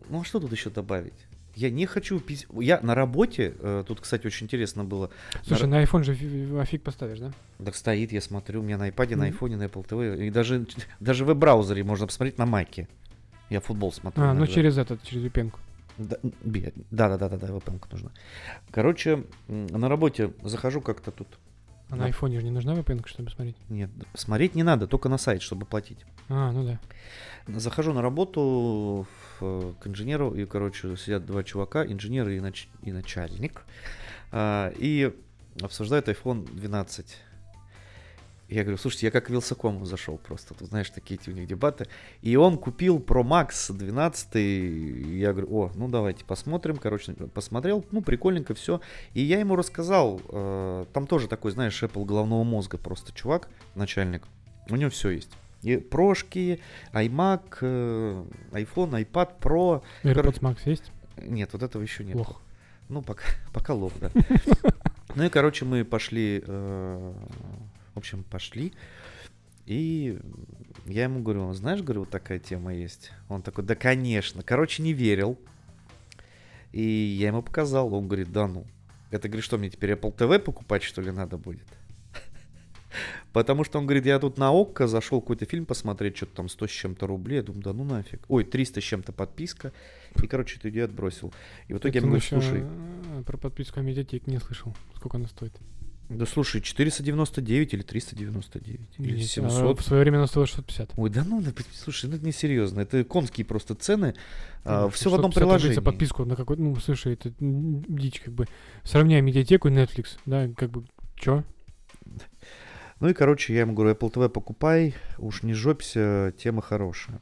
ну а что тут еще добавить? Я не хочу пить. Я на работе, э, тут, кстати, очень интересно было. Слушай, на iPhone же фи- офиг поставишь, да? Так стоит, я смотрю, у меня на iPad, на Мгм. iPhone, на Apple TV. И даже, даже в веб-браузере можно посмотреть на Маке. Я футбол смотрю. А, ну иногда. через этот, через VPN. Да, бе- Да-да-да-да, да, VPN нужно. Короче, на работе захожу как-то тут. А Да. на iPhone же не нужна VPN, чтобы смотреть? Нет, смотреть не надо, только на сайт, чтобы платить. А, ну да. Захожу на работу к инженеру, и, короче, сидят два чувака, инженер и, нач- и начальник, а, и обсуждают iPhone 12. Я говорю, слушайте, я как к Вилсакому зашел просто, тут, знаешь, такие у них дебаты. И он купил Pro Max 12, и я говорю, о, ну давайте посмотрим, короче, посмотрел, ну прикольненько все. И я ему рассказал, э, там тоже такой, знаешь, Apple головного мозга просто чувак, начальник, у него все есть. И прошки, iMac, э, iPhone, iPad Pro. AirPods Max есть? Нет, вот этого еще нет. Лох. Ну, пока, пока лох, да. Ну и, короче, мы пошли, э, в общем, пошли. И я ему говорю, знаешь, говорю, вот такая тема есть. Он такой, да, конечно. Короче, не верил. И я ему показал. Он говорит, да ну. Это, говорит, что мне теперь Apple TV покупать, что ли, надо будет? Потому что он говорит, я тут на ОККО зашел какой-то фильм посмотреть, что-то там 100 с чем-то рублей. Я думаю, да ну нафиг. Ой, 300 с чем-то подписка. И, короче, эту идею отбросил. И в итоге я Ты ему говорю, слушай, э, Про подписку Медиатек не слышал. Сколько она стоит? да слушай, 499 или 399? Или Есть, а 700? В свое время она стоила 650. Ой, да ну, слушай, ну это несерьезно. Это конские просто цены. Ну, все в одном 650 рублей приложении. За подписку на какой ну, слушай, это дичь, как бы. Сравняй медиатеку и Netflix, да, как бы, чё? Ну и, короче, я ему говорю, Apple TV покупай, уж не жопься, тема хорошая.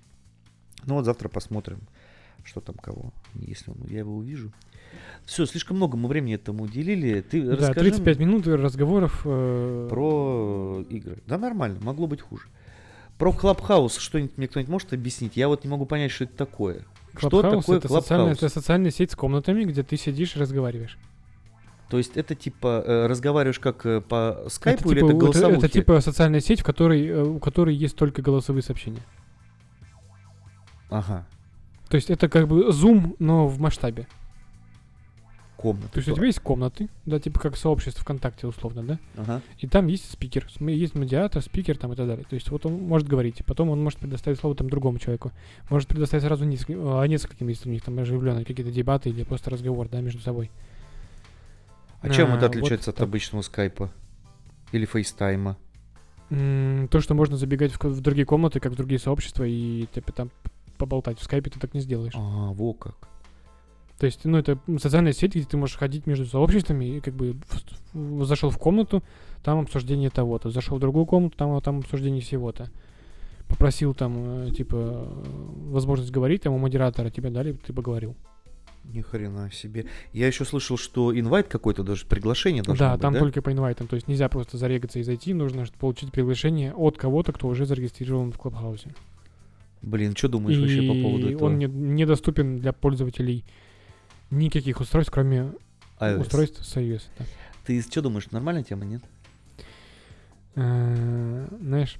Ну вот завтра посмотрим, что там кого, если он, я его увижу. Все, слишком много мы времени этому уделили. Ты Да, расскажи 35 мне минут разговоров. э, про игры. Да нормально, могло быть хуже. Про Clubhouse что-нибудь мне кто-нибудь может объяснить? Я вот не могу понять, что это такое. Что Clubhouse такое это социальная, это социальная сеть с комнатами, где ты сидишь и разговариваешь. То есть это типа э, разговариваешь как э, по скайпу это, или типа, это это- голосовухи? это типа социальная сеть, в которой, э, у которой есть только голосовые сообщения. Ага, То есть это как бы Zoom, но в масштабе. комната. То есть у тебя есть комнаты, да, типа как сообщество ВКонтакте условно, да? Ага. И там есть спикер, есть медиатор, спикер там и так далее. То есть вот он может говорить, потом он может предоставить слово там другому человеку. Может предоставить сразу нескольким, а нескольким, если у них там оживленные какие-то дебаты или просто разговор, да, между собой. А чем А, это вот отличается от так. обычного скайпа? Или FaceTime а? То, что можно забегать в, в другие комнаты, как в другие сообщества, и типа там поболтать. В скайпе ты так не сделаешь. А, во как. То есть, ну, это социальная сеть, где ты можешь ходить между сообществами, и как бы в- в- зашел в комнату, там обсуждение того-то, зашел в другую комнату, там, там обсуждение всего-то. Попросил там, э, типа, э, возможность говорить, там у модератора тебе дали, ты поговорил. Ни хрена себе. Я еще слышал, что инвайт какой-то даже приглашение должно да, быть, там да? только по инвайтам, то есть нельзя просто зарегаться и зайти, нужно получить приглашение от кого-то, кто уже зарегистрирован в Клабхаусе. Блин, что думаешь вообще по поводу И этого? он не- недоступен для пользователей никаких устройств, кроме iOS. устройств с iOS. да. Ты что думаешь, нормальная тема, нет? Э, Знаешь,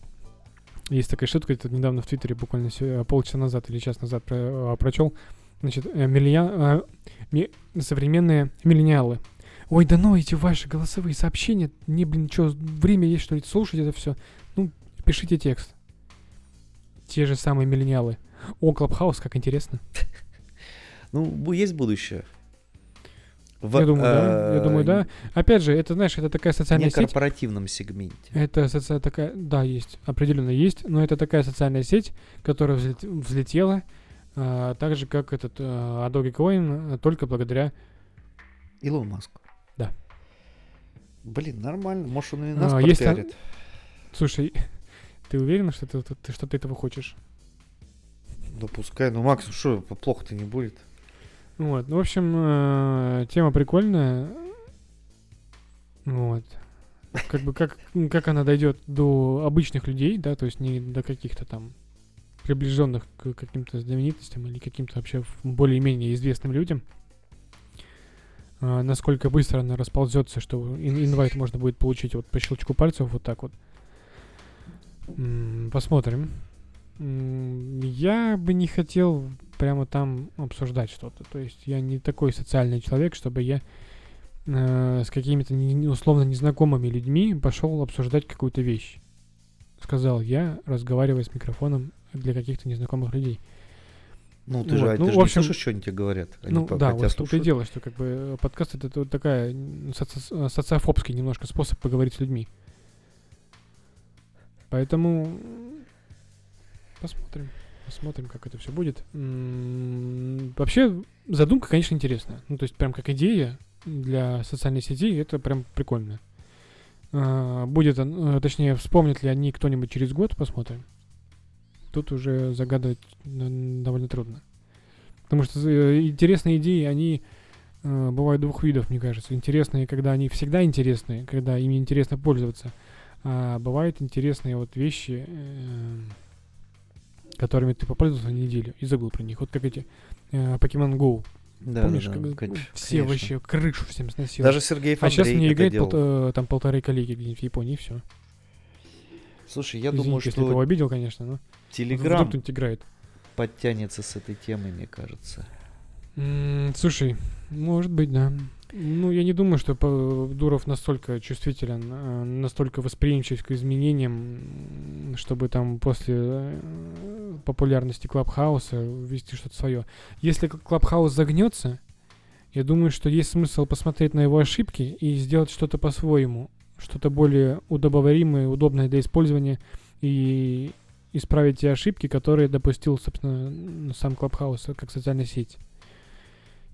есть такая шутка, это недавно в Твиттере буквально се- полчаса назад или час назад про- а, прочел. Значит, э, миллия- э, ми- современные миллениалы. Ой, да ну эти ваши голосовые сообщения, мне, блин, что, время есть, что ли, слушать это все? Ну, пишите текст. Те же самые миллениалы. О, Клабхаус, как интересно. Ну, есть будущее. В, я думаю, да. Я э, думаю, да. Опять же, это, знаешь, это такая социальная Не сеть. корпоративном сегменте. Это соци- такая, да, есть, определенно есть, но это такая социальная сеть, которая взлет- взлетела, а, так же, как этот а, Dogecoin, а, только благодаря... Илон Маск. Да. Блин, нормально. Может, он и нас А, есть. Слушай, ты уверен, что ты, ты- что ты этого хочешь? Да пускай. Ну, Макс, что, плохо-то не будет. Вот, ну, в общем, э, тема прикольная. Вот. Как бы, как, как она дойдет до обычных людей, да, то есть не до каких-то там приближенных к каким-то знаменитостям или каким-то вообще более-менее известным людям. А, насколько быстро она расползется, что ин- инвайт можно будет получить вот по щелчку пальцев, вот так вот. Посмотрим. Я бы не хотел прямо там обсуждать что-то. То есть я не такой социальный человек, чтобы я э, с какими-то не- условно незнакомыми людьми пошел обсуждать какую-то вещь. Сказал я, разговаривая с микрофоном для каких-то незнакомых людей. Ну, ты же, Вот, а ну, ты же в не общем, слышишь, что они тебе говорят? Они ну по- да, вот и слушают? дело, что как бы э, подкаст это вот такая соци- э, социофобский немножко способ поговорить с людьми. Поэтому посмотрим. Посмотрим, как это все будет. М, Вообще, задумка, конечно, интересная. Ну, то есть, прям как идея для социальной сети, это прям прикольно. А, Будет, э, точнее, вспомнит ли они кто-нибудь через год, посмотрим. Тут уже загадывать м, довольно трудно. Потому что э, интересные идеи, они э, бывают двух видов, мне кажется. Интересные, когда они всегда интересные, когда ими интересно пользоваться. А бывают интересные вот вещи, э, которыми ты попользовался неделю и забыл про них. Вот как эти э, Pokemon Go. Да, Помнишь, да, да, как кон- все конечно. вообще крышу всем сносило. Даже Сергей а сейчас Фандрей мне играет делал. полто- там полторы коллеги где-нибудь в Японии, и все. Слушай, я Извините, думаю, если этого что обидел, конечно, но Телеграм играет. подтянется с этой темой, мне кажется. М, слушай, может быть, да. Ну, я не думаю, что Дуров настолько чувствителен, э, настолько восприимчив к изменениям, чтобы там после э, популярности Clubhouse а ввести что-то свое. Если Clubhouse загнется, я думаю, что есть смысл посмотреть на его ошибки и сделать что-то по-своему, что-то более удобоваримое, удобное для использования и исправить те ошибки, которые допустил, собственно, сам Clubhouse как социальная сеть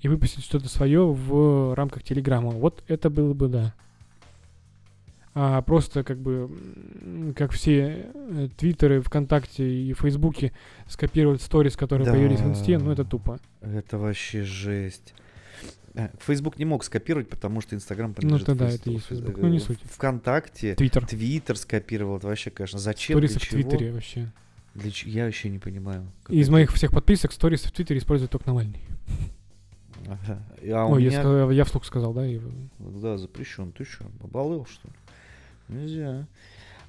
и выпустить что-то свое в рамках Телеграма. Вот это было бы да. А просто как бы, как все э, Твиттеры, ВКонтакте и Фейсбуке скопировать сторис, которые Да. появились в Инсте, ну это тупо. Это вообще жесть. Э, Facebook не мог скопировать, потому что Инстаграм Ну, принадлежит тогда Фейс- это есть Фейс- Facebook. э, Ну, не суть. ВКонтакте, Твиттер. Твиттер скопировал. Это вообще, конечно, зачем? Сторисы для в чего? Твиттере вообще. Для ч- Я вообще не понимаю. Из это- моих всех подписок сторисы в Твиттере использует только Навальный. Ага. А Ой, я, меня... сказал- я вслух сказал, да? и- Да, запрещен. Ты что, обалдел, что ли? Нельзя.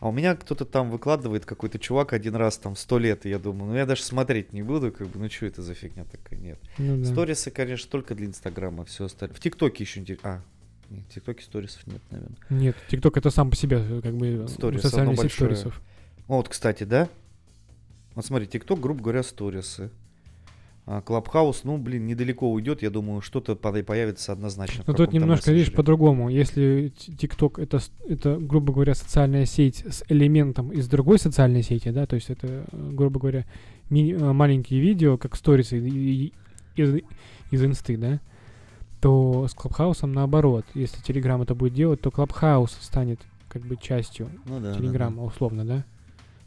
А у меня кто-то там выкладывает, какой-то чувак один раз там сто лет, и я думаю, ну я даже смотреть не буду, как бы, ну что это за фигня такая, нет. Ну, да. Сторисы, конечно, только для Инстаграма, все остальное. В ТикТоке еще не... А, нет, в ТикТоке сторисов нет, наверное. Нет, ТикТок это сам по себе как бы Сторис, социальная сеть большое. сторисов. Вот, кстати, да? Вот смотри, ТикТок, грубо говоря, сторисы. А Clubhouse, ну, блин, недалеко уйдет, я думаю, что-то по- появится однозначно. Но тут каком-то немножко, видишь, по-другому. Если ТикТок это, это, грубо говоря, социальная сеть с элементом из другой социальной сети, да, то есть это, грубо говоря, ми- э, маленькие видео, как сторисы из, из инсты, да, то с Clubhouse ом наоборот. Если Телеграм это будет делать, то Clubhouse станет как бы частью Ну да, да, да. Телеграма, условно, да.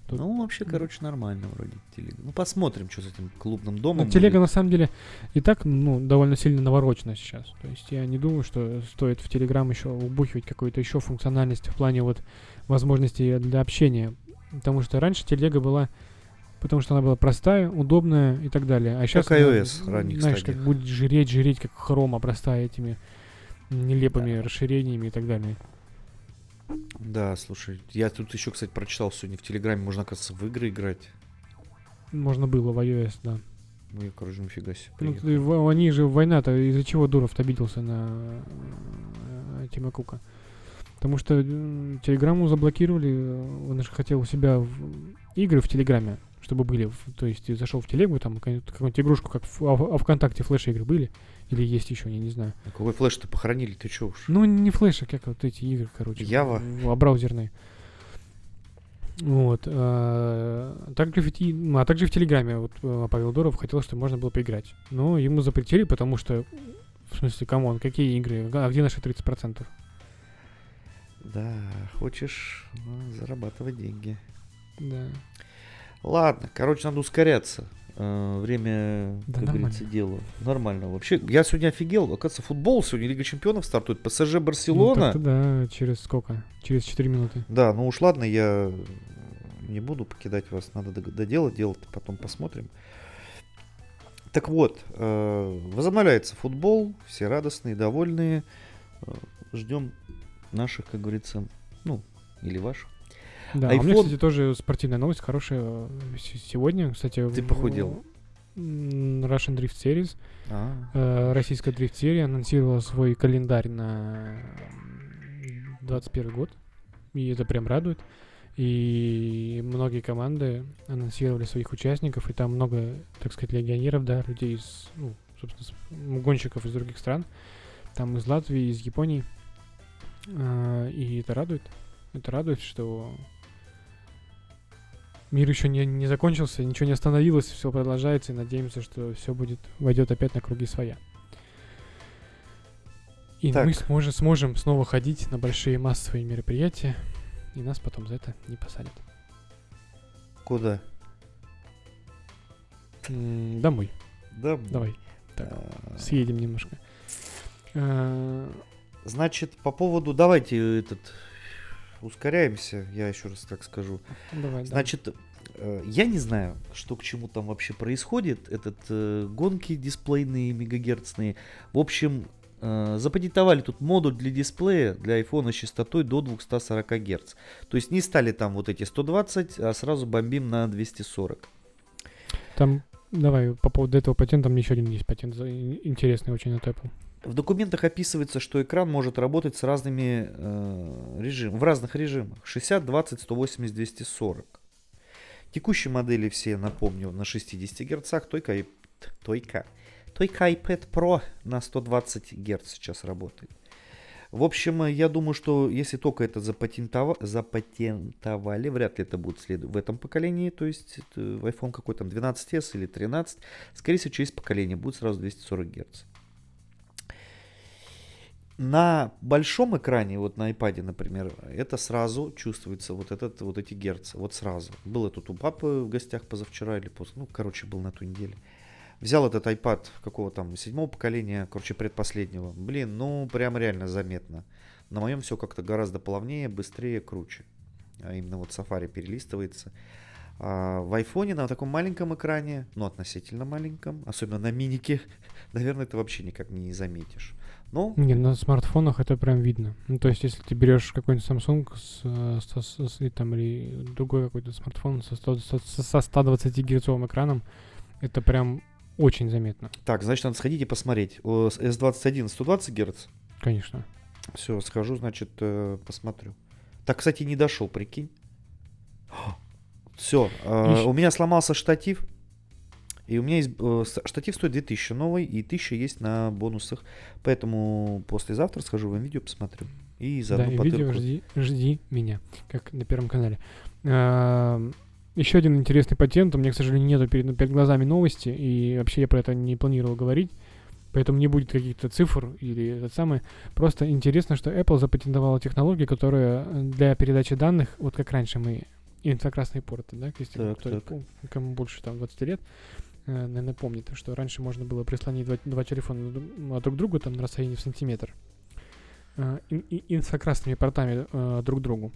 Тут- Ну, вообще, короче, нормально вроде телега. Ну, посмотрим, что с этим клубным домом. Но телега будет. на самом деле и так ну, довольно сильно наворочена сейчас. То есть я не думаю, что стоит в Телеграм еще убухивать какую-то еще функциональность в плане вот возможностей для общения. Потому что раньше телега была, потому что она была простая, удобная и так далее. А сейчас iOS ранних знаешь, как стадиях. будет жреть, жреть, как хром, обрастая этими нелепыми расширениями и так далее. Да, слушай, я тут еще, кстати, прочитал сегодня в Телеграме, можно, оказывается, в игры играть. Можно было в iOS, да. Я, короче, нифига себе. Ну, ты- они же война-то из-за чего Дуров обиделся на э, Тима Кука? Потому что м, Телеграмму заблокировали, э, он же хотел у себя в- игры в Телеграме, чтобы были. то есть ты зашел в Телегу, там какую-нибудь игрушку, как в, а, а ВКонтакте флеш-игры были? Или есть еще, я не знаю. А Какой флеш-то похоронили, ты че уж? Ну, не флеш, а как вот эти игры, короче. Java? А браузерные. Вот. а, также в, ну, а также в Телеграме вот, э, Павел Дуров хотел, чтобы можно было поиграть. Но ему запретили, потому что, в смысле, come on, какие игры? А где наши 30%? Да, хочешь ну, зарабатывать деньги. Да. Ладно, короче, надо ускоряться. Э, Время, Да как нормально. говорится, делу. Нормально. Вообще, я сегодня офигел. Оказывается, футбол сегодня Лига Чемпионов стартует. ПСЖ Ну, Барселона. так-то да, через сколько? Через 4 минуты. Да, ну уж ладно, я не буду покидать вас. Надо доделать, делать потом посмотрим. Так вот, э, возобновляется футбол, все радостные, довольные. Э, Ждем наших, как говорится, ну, или ваших. Да, а у меня, iPhone- кстати, тоже спортивная новость хорошая э, сегодня. Кстати, Ты похудел? Russian Drift Series А, Э, Российская дрифт-серия анонсировала свой календарь на 21 год. И это прям радует. И многие команды анонсировали своих участников, и там много, так сказать, легионеров, да, людей из, ну, собственно, гонщиков из других стран. Там из Латвии, из Японии. А, И это радует. Это радует, что мир еще не, не закончился, ничего не остановилось, все продолжается, и надеемся, что все будет, войдет опять на круги своя. И Так. мы сможем, сможем снова ходить на большие массовые мероприятия, и нас потом за это не посадят. куда? М, Домой, Да, давай, так, э, съедем немножко. Э, Значит, по поводу, давайте этот ускоряемся, я еще раз так скажу. Давай, да. Значит, э, я не знаю, что к чему там вообще происходит. Этот э, гонки дисплейные, мегагерцные. В общем, э, запатентовали тут модуль для дисплея для айфона с частотой до 240 Гц. То есть не стали там вот эти 120, а сразу бомбим на 240. Там, давай, по поводу этого патента, там еще один есть патент интересный очень от Apple. В документах описывается, что экран может работать с разными э, режимами, в разных режимах. 60, 20, 180, 240. Текущие модели все, напомню, на 60 Гц, только, и, только, только iPad Pro на 120 Гц сейчас работает. В общем, я думаю, что если только это запатентова, запатентовали, вряд ли это будет след... в этом поколении, то есть в iPhone какой там 12s или 13, скорее всего через поколение будет сразу 240 Гц. На большом экране, вот на iPad, например, это сразу чувствуется, вот, этот, вот эти герцы, вот сразу. Было тут у папы в гостях позавчера или после, ну, короче, был на ту неделю. Взял этот iPad какого там, седьмого поколения, короче, предпоследнего. Блин, ну, прям реально заметно. На моем все как-то гораздо плавнее, быстрее, круче. А именно вот Safari перелистывается. А в айфоне на таком маленьком экране, ну, относительно маленьком, особенно на минике, наверное, ты вообще никак не заметишь. Ну, Не, на смартфонах это прям видно. Ну, то есть, если ты берешь какой-нибудь Samsung с, э, с- с- с- там, или другой какой-то смартфон со, 100 со, со 120 герцовым экраном, это прям очень заметно, так, значит, надо сходить и посмотреть. О, с- S21 120 Гц. конечно. Все, схожу, значит, э, посмотрю. Так, кстати, не дошел, прикинь. Все, Ищ- у меня сломался штатив. И у меня есть э, штатив стоит 2000 новый, и 1000 есть на бонусах. Поэтому послезавтра схожу в видео посмотрю. И Да, заодно и потыркаю. видео жди, жди меня, как на Первом канале. Эм, Еще один интересный патент. У меня, к сожалению, нету перед, перед глазами новости, и вообще я про это не планировал говорить. Поэтому не будет каких-то цифр или это самое. Просто интересно, что Apple запатентовала технологию, которая для передачи данных, вот как раньше мы инфракрасные порты, да, если Так, кто- так. кому больше там 20 лет, э, наверное, помнит, что раньше можно было прислонить два, два телефона друг- друг к другу там на расстоянии в сантиметр э, инфракрасными портами э, друг другу.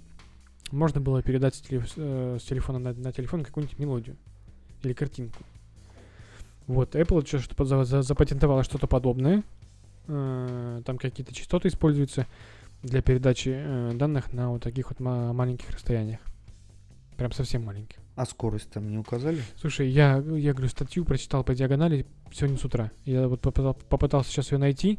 Можно было передать с, теле- с, с телефона на, на телефон какую-нибудь мелодию или картинку. Вот, Apple чё- что за- за- запатентовала что-то подобное. Там какие-то частоты используются для передачи данных на вот таких вот ма- маленьких расстояниях. Прям совсем маленьких. А скорость там не указали? Слушай, я, я говорю, статью прочитал по диагонали сегодня с утра. Я вот попытал- попытался сейчас ее найти,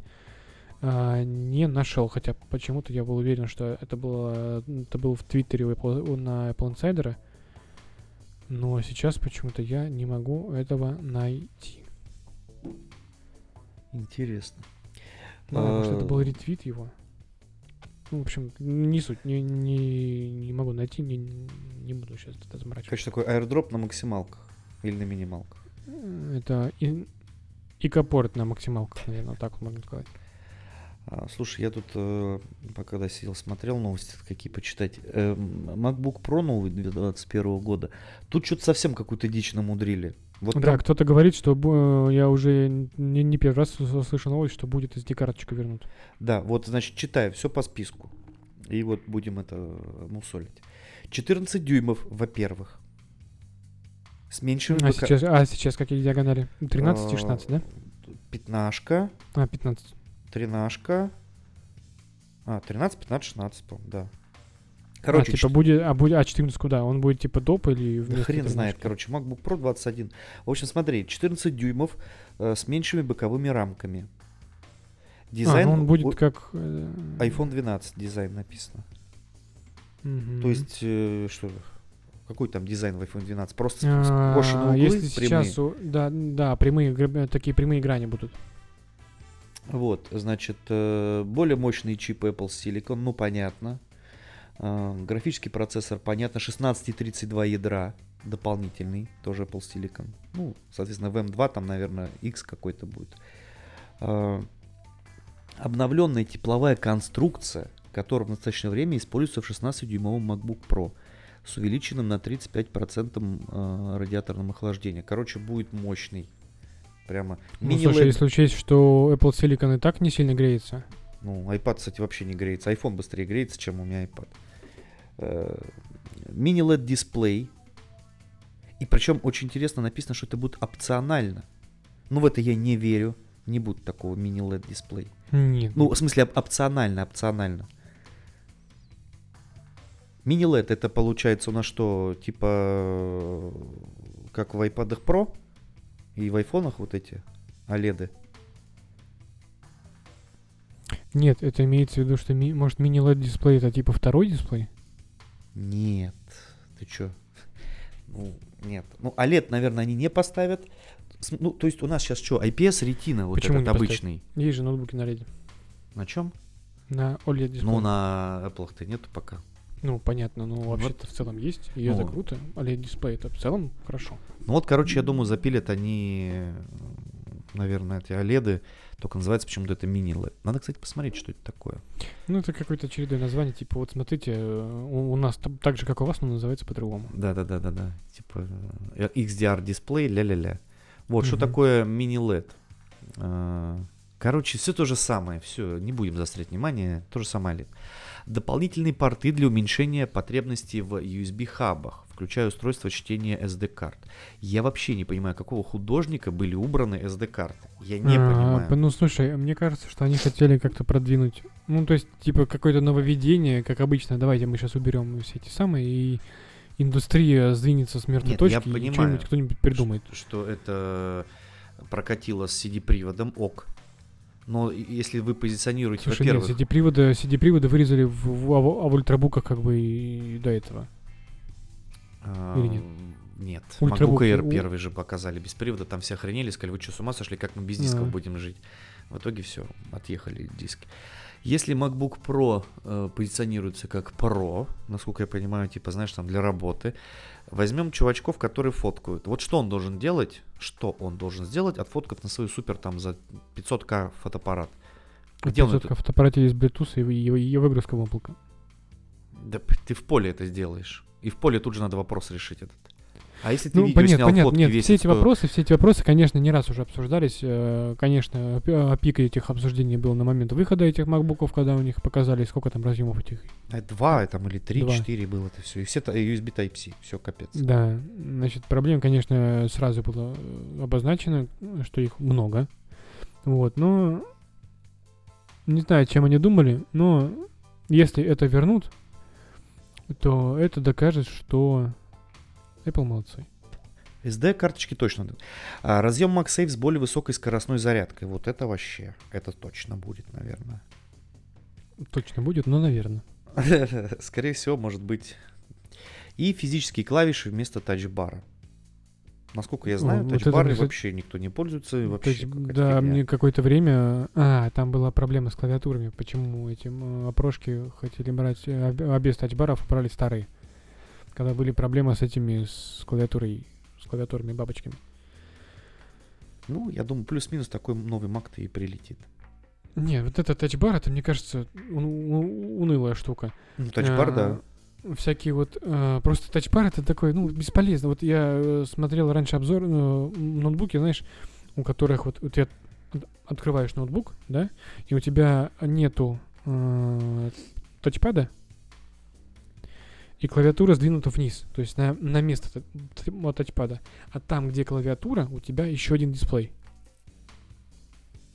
а, не нашел, хотя почему-то я был уверен, что это было, это был в Твиттере Apple- на Apple Insider. Но сейчас почему-то я не могу этого найти. Интересно. Ну, может, это А, был ретвит его. Ну, в общем, не суть, не, не, не могу найти, не, не буду сейчас это заморачиваться. Короче, такой аирдроп на максималках или на минималках. Это и, икопорт на максималках, наверное, так можно сказать. А, слушай, я тут, э, пока сидел, смотрел новости, какие почитать. Эм, MacBook Pro новый 2021 года. Тут что-то совсем какую-то дичь намудрили. Вот да, прям- кто-то говорит, что бу- я уже не, не первый раз с- слышу новость, что будет SD-карточку вернут. Да, вот, значит, читаю все по списку. И вот будем это мусолить. 14 дюймов, во-первых. С меньшим А БК. сейчас, а сейчас какие диагонали? 13 и А, 16, да? Пятнашка, А, 15. тринашка. А, 13, 15, 16, по да. Короче, Короче, а, типа будет, а, будет, а 14 куда? Он будет типа доп или Да хрен знает, короче, MacBook Pro 21. В общем, смотри, 14 дюймов э, с меньшими боковыми рамками. А, Дизайн ну он будет у- как... э, iPhone 12 дизайн написано. Мгм. То есть, э, что, какой там дизайн в iPhone 12? Просто А, скошенные углы Если прямые. сейчас... Да, да, прямые, граб- такие прямые грани будут. Вот, значит, э, более мощный чип Apple Silicon, ну, понятно. Э, Графический процессор, понятно, 16 и 32 ядра дополнительный, тоже Apple Silicon. Ну, соответственно, в M2 там, наверное, X какой-то будет. Э, Обновленная тепловая конструкция, которая в настоящее время используется в 16-дюймовом MacBook Pro с увеличенным на 35% э, радиаторным охлаждением. Короче, будет мощный. Прямо Ну, слушай, если учесть, что Apple Silicon и так не сильно греется, Ну, iPad, кстати, вообще не греется. iPhone быстрее греется, чем у меня iPad. Э, Мини-LED дисплей. И причем очень интересно написано, что это будет опционально. Ну, в это я не верю. Не будет такого мини-LED дисплей. нет. Ну, в смысле, оп- опционально, опционально. Мини-LED это получается у нас что, типа, как в iPad Pro и в айфонах вот эти OLED. Нет, это имеется в виду, что, ми- может, мини-LED дисплей это типа второй дисплей? Нет. Ты чё? Ну, нет. Ну, OLED, наверное, они не поставят. Ну, то есть у нас сейчас что, IPS ретина вот Почему этот не поставят? обычный. Есть же ноутбуки на LED. На чем? На OLED дисплей. Ну, на Apple-то нету пока. Ну, понятно, ну вообще-то в целом есть, и это Ну. круто. OLED дисплей это в целом хорошо. Ну вот, короче, я думаю, запилят они, наверное, эти OLED, только называется почему-то это мини-LED. Надо, кстати, посмотреть, что это такое. Ну, это какое-то очередное название, типа, вот смотрите, э, у, у нас так же, как у вас, но называется по-другому. Да-да-да-да-да. Типа э, XDR дисплей, ля-ля-ля. Вот, что Мгм. такое мини-LED? Э, Короче, все то же самое, все, не будем заострять внимание, то же самое OLED. Дополнительные порты для уменьшения потребностей в USB-хабах, включая устройство чтения SD-карт. Я вообще не понимаю, какого художника были убраны SD-карты. Я не А, понимаю. Ну, слушай, мне кажется, что они хотели как-то продвинуть, ну, то есть, типа, какое-то нововведение, как обычно, давайте мы сейчас уберем все эти самые, и индустрия сдвинется с мертвой Нет, я точки, и понимаю, что-нибудь кто-нибудь придумает. Что, что это прокатило с CD-приводом, ок. Но если вы позиционируете, Слушай, нет, во-первых... CD-приводы, CD-приводы вырезали в, в, а в- а в ультрабуках как бы и до этого. а, или нет? Нет. MacBook Air первый же показали без привода, там все охренели, сказали, вы что, с ума сошли, как мы без дисков А. будем жить? В итоге все, отъехали диски. Если MacBook Pro э, позиционируется как Pro, насколько я понимаю, типа, знаешь, там для работы, возьмем чувачков, которые фоткают. Вот что он должен делать, что он должен сделать, отфоткав на свою супер там за 500к фотоаппарат. Где он Тут это? в фотоаппарате есть Bluetooth и, и выгрузка в облако. Да ты в поле это сделаешь. И в поле тут же надо вопрос решить этот. А если ты Ну, видео понятно, снял, понятно. фотки Нет, весят все эти 100 вопросы, все эти вопросы, конечно, не раз уже обсуждались. Э, Конечно, а, пик этих обсуждений был на момент выхода этих макбуков, когда у них показали, сколько там разъемов этих. Два там или три, Два. четыре было это все. И все USB Type-C. Все, капец. Да, значит, проблем, конечно, сразу было э, обозначено, что их много. Вот, но не знаю, чем они думали, но если это вернут, то это докажет, что Apple молодцы. SD карточки точно. А, разъем MagSafe с более высокой скоростной зарядкой. Вот это вообще, это точно будет, наверное. Точно будет, но, наверное. Скорее всего, может быть. И физические клавиши вместо тачбара. Насколько я знаю, вот это, тачбары кстати, вообще никто не пользуется. Вообще какая-то да, фигня. мне какое-то время... А, там была проблема с клавиатурами. Почему эти м, опрошки хотели брать э, а без тачбаров, брали старые. Когда были проблемы с этими, с клавиатурой, с клавиатурами бабочками. Ну, я думаю, плюс-минус такой новый Mac-то и прилетит. Не, вот этот тачбар, это, мне кажется, унылая штука. Ну, тачбар, да. А, Всякие вот... э, просто тачбар это такой, ну, бесполезно. Вот я э, смотрел раньше обзор м, ноутбуки, знаешь, у которых вот, вот я от- открываешь ноутбук, да, и у тебя нету э, тачпада, и клавиатура сдвинута вниз, то есть на, на место тачпада. А там, где клавиатура, у тебя еще один дисплей.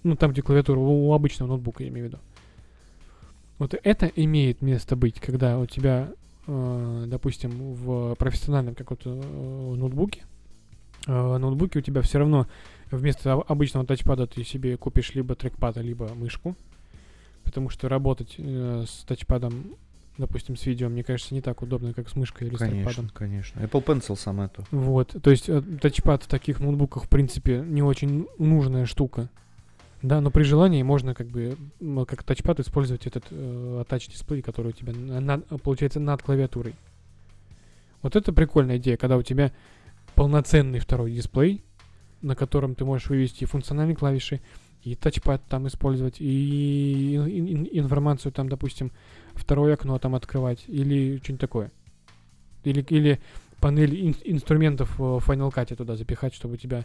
Ну, там, где клавиатура, у, у обычного ноутбука, я имею в виду. Вот это имеет место быть, когда у тебя, э, допустим, в профессиональном каком-то э, ноутбуке, э, ноутбуке у тебя все равно вместо об- обычного тачпада ты себе купишь либо трекпад, либо мышку, потому что работать э, с тачпадом, допустим, с видео, мне кажется, не так удобно, как с мышкой или с Конечно, трекпадом. конечно. Apple Pencil самое то. Вот, то есть э, тачпад в таких ноутбуках, в принципе, не очень нужная штука. Да, но при желании можно как бы как тачпад использовать этот э, тач-дисплей, который у тебя на- получается над клавиатурой. Вот это прикольная идея, когда у тебя полноценный второй дисплей, на котором ты можешь вывести функциональные клавиши, и тачпад там использовать, и ин- ин- информацию там, допустим, второе окно там открывать, или что-нибудь такое. Или, или панель ин- инструментов в Final Cut туда запихать, чтобы у тебя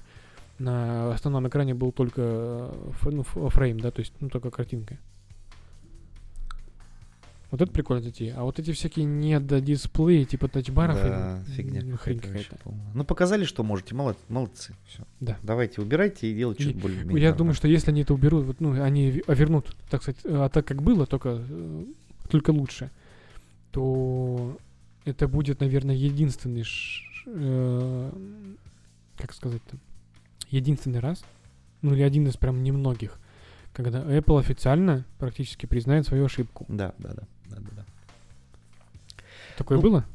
на основном экране был только э, ну, фрейм, да, то есть ну, только картинка. Вот это прикольная затея. А вот эти всякие недодисплеи, типа тачбаров, Да, и, фигня м, хрень какая-то. Ну, показали, что можете. Молод- молодцы. Все. Да. Давайте, убирайте и делайте что-то более Я думаю, что если они это уберут, вот, ну, они вернут, так сказать, а так как было, только, э, только лучше, то это будет, наверное, единственный, э, как сказать-то, единственный раз, ну или один из прям немногих, когда Apple официально практически признает свою ошибку. Да, да, да, да, да, да. Такое Ну, было?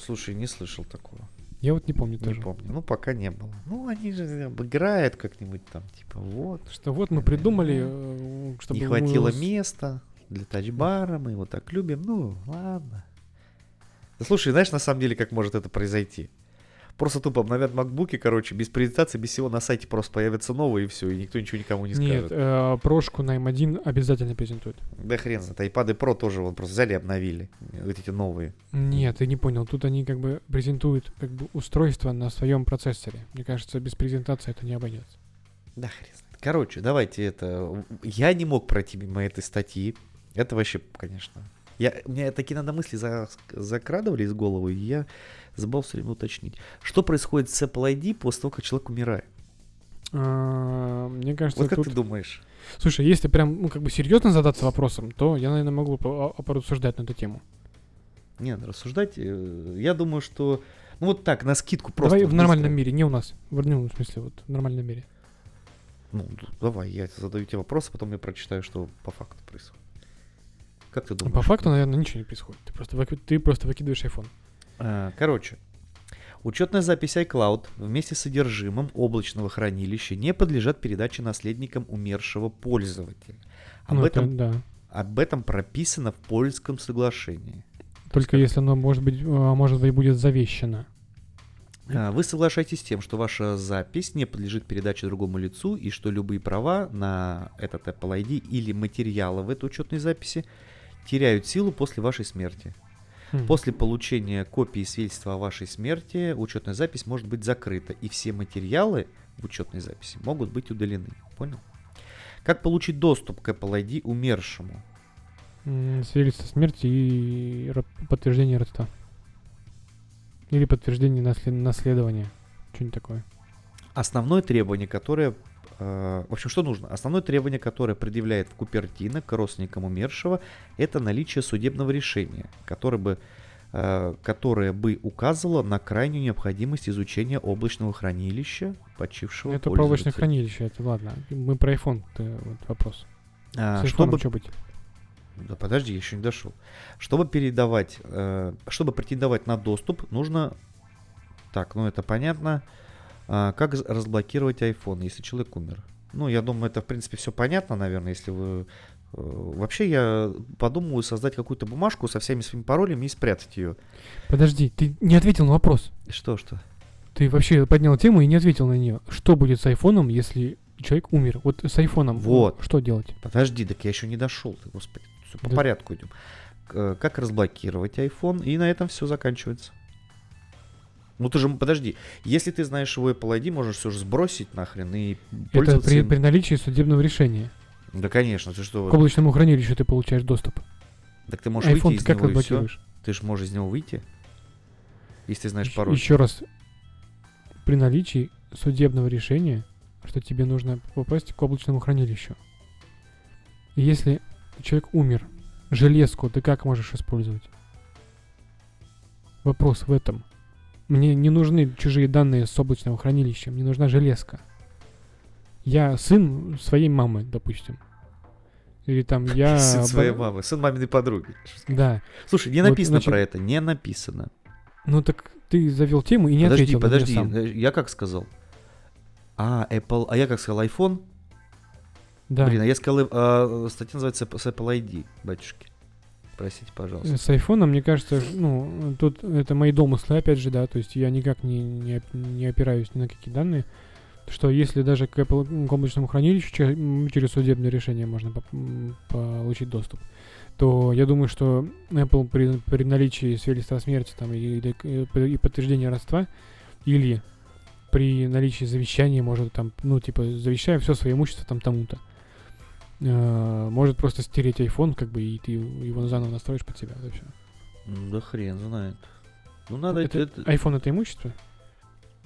Слушай, не слышал такого. Я вот не помню Не тоже. помню. Ну, пока не было. Ну, они же обыграют как-нибудь там, типа, вот. Что вот мы придумали, э, чтобы не мы хватило с- места для тачбара, мы его так любим. Ну, ладно. Да слушай, знаешь, на самом деле, как может это произойти? Просто тупо обновят макбуки, короче, без презентации, без всего на сайте просто появятся новые и все, и никто ничего никому не Нет, скажет. э, прошку на M1 обязательно презентуют. Да хрен знает, iPad Pro тоже вот просто взяли и обновили. Вот эти новые. Нет, ты не понял. Тут они как бы презентуют как бы устройство на своем процессоре. Мне кажется, без презентации это не обойдется. Да хрен знает. Короче, давайте это... Я не мог пройти мимо этой статьи. Это вообще, конечно... Я, у меня такие надо мысли за, закрадывались в голову, и я забыл все время уточнить. Что происходит с Apple ID после того, как человек умирает? А, Мне кажется, Вот как тут... ты думаешь? Слушай, если прям, ну, как бы серьезно задаться вопросом, то я, наверное, могу по- порассуждать на эту тему. Нет, рассуждать, э, я думаю, что... Ну вот так, на скидку просто. Давай в нормальном мире, не у нас. В, ну, в смысле, вот в нормальном мире. Ну, давай, я задаю тебе вопрос, а потом я прочитаю, что по факту происходит. Как ты думаешь? По факту, наверное, ничего не происходит. Ты просто, выки- ты просто выкидываешь iPhone. А, Короче, учетная запись iCloud вместе с содержимым облачного хранилища не подлежат передаче наследникам умершего пользователя. Об, Ну, это этом, да. об этом прописано в польском соглашении. Только если оно, может быть, а, может быть, будет завещено. А, Вы соглашаетесь с тем, что ваша запись не подлежит передаче другому лицу и что любые права на этот Apple ID или материалы в этой учетной записи теряют силу после вашей смерти. Хм. После получения копии свидетельства о вашей смерти учетная запись может быть закрыта, и все материалы в учетной записи могут быть удалены. Понял? Как получить доступ к Apple ID умершему? Свидетельство смерти и подтверждение родства. Или подтверждение наслед- наследования. Что-нибудь такое. Основное требование, которое... э, в общем, что нужно? Основное требование, которое предъявляет в Купертино к родственникам умершего, это наличие судебного решения, которое бы, э, которое бы указывало на крайнюю необходимость изучения облачного хранилища почившего это про облачное хранилище, это ладно. Мы про iPhone, вот вопрос. А, чтобы что быть? Да подожди, я еще не дошел. Чтобы передавать, э, чтобы претендовать на доступ, нужно... Так, ну это понятно. А, как разблокировать iPhone, если человек умер? Ну, я думаю, это, в принципе, все понятно, наверное, если вы... э, Вообще, я подумываю создать какую-то бумажку со всеми своими паролями и спрятать ее. Подожди, ты не ответил на вопрос. Что, что? Ты вообще поднял тему и не ответил на нее. Что будет с айфоном, если человек умер? Вот с айфоном Вот. что делать? Подожди, так я еще не дошел. Ты, господи, все по Да. порядку идем. Как разблокировать iPhone, и на этом все заканчивается. Ну ты же, подожди, если ты знаешь его Apple ID, можешь все же сбросить нахрен и Это при, им. при наличии судебного решения. Да, конечно, ты что, К облачному хранилищу ты получаешь доступ. так ты можешь iPhone выйти из как него и все. Ты же можешь из него выйти, если ты знаешь Ещё- пароль. Еще раз. При наличии судебного решения, что тебе нужно попасть к облачному хранилищу. И если человек умер, железку ты как можешь использовать? Вопрос в этом. Мне не нужны чужие данные с облачного хранилища, мне нужна железка. Я сын своей мамы, допустим. Или там я... Сын своей мамы, сын маминой подруги. Да. Слушай, не Вот, написано значит- про это, не написано. Ну так ты завел тему и не подожди, ответил подожди, сам. э, я как сказал? А, Apple, а я как сказал, iPhone? Да. Блин, а я сказал, э, статья называется с Apple ID, батюшки. Простите, пожалуйста. С айфоном, мне кажется, ну, тут это мои домыслы, опять же, да, то есть я никак не, не, не опираюсь ни на какие данные, что если даже к, Apple, к облачному хранилищу через судебное решение можно м, получить доступ, то я думаю, что Apple при, при наличии свидетельства о смерти там, и п- и подтверждения родства, или при наличии завещания, может, там, ну, типа, завещаю все свое имущество там тому-то, э, может просто стереть iPhone, как бы, и ты его заново настроишь под себя, это все. Ну, Да хрен знает. Ну надо это, это... iPhone это имущество?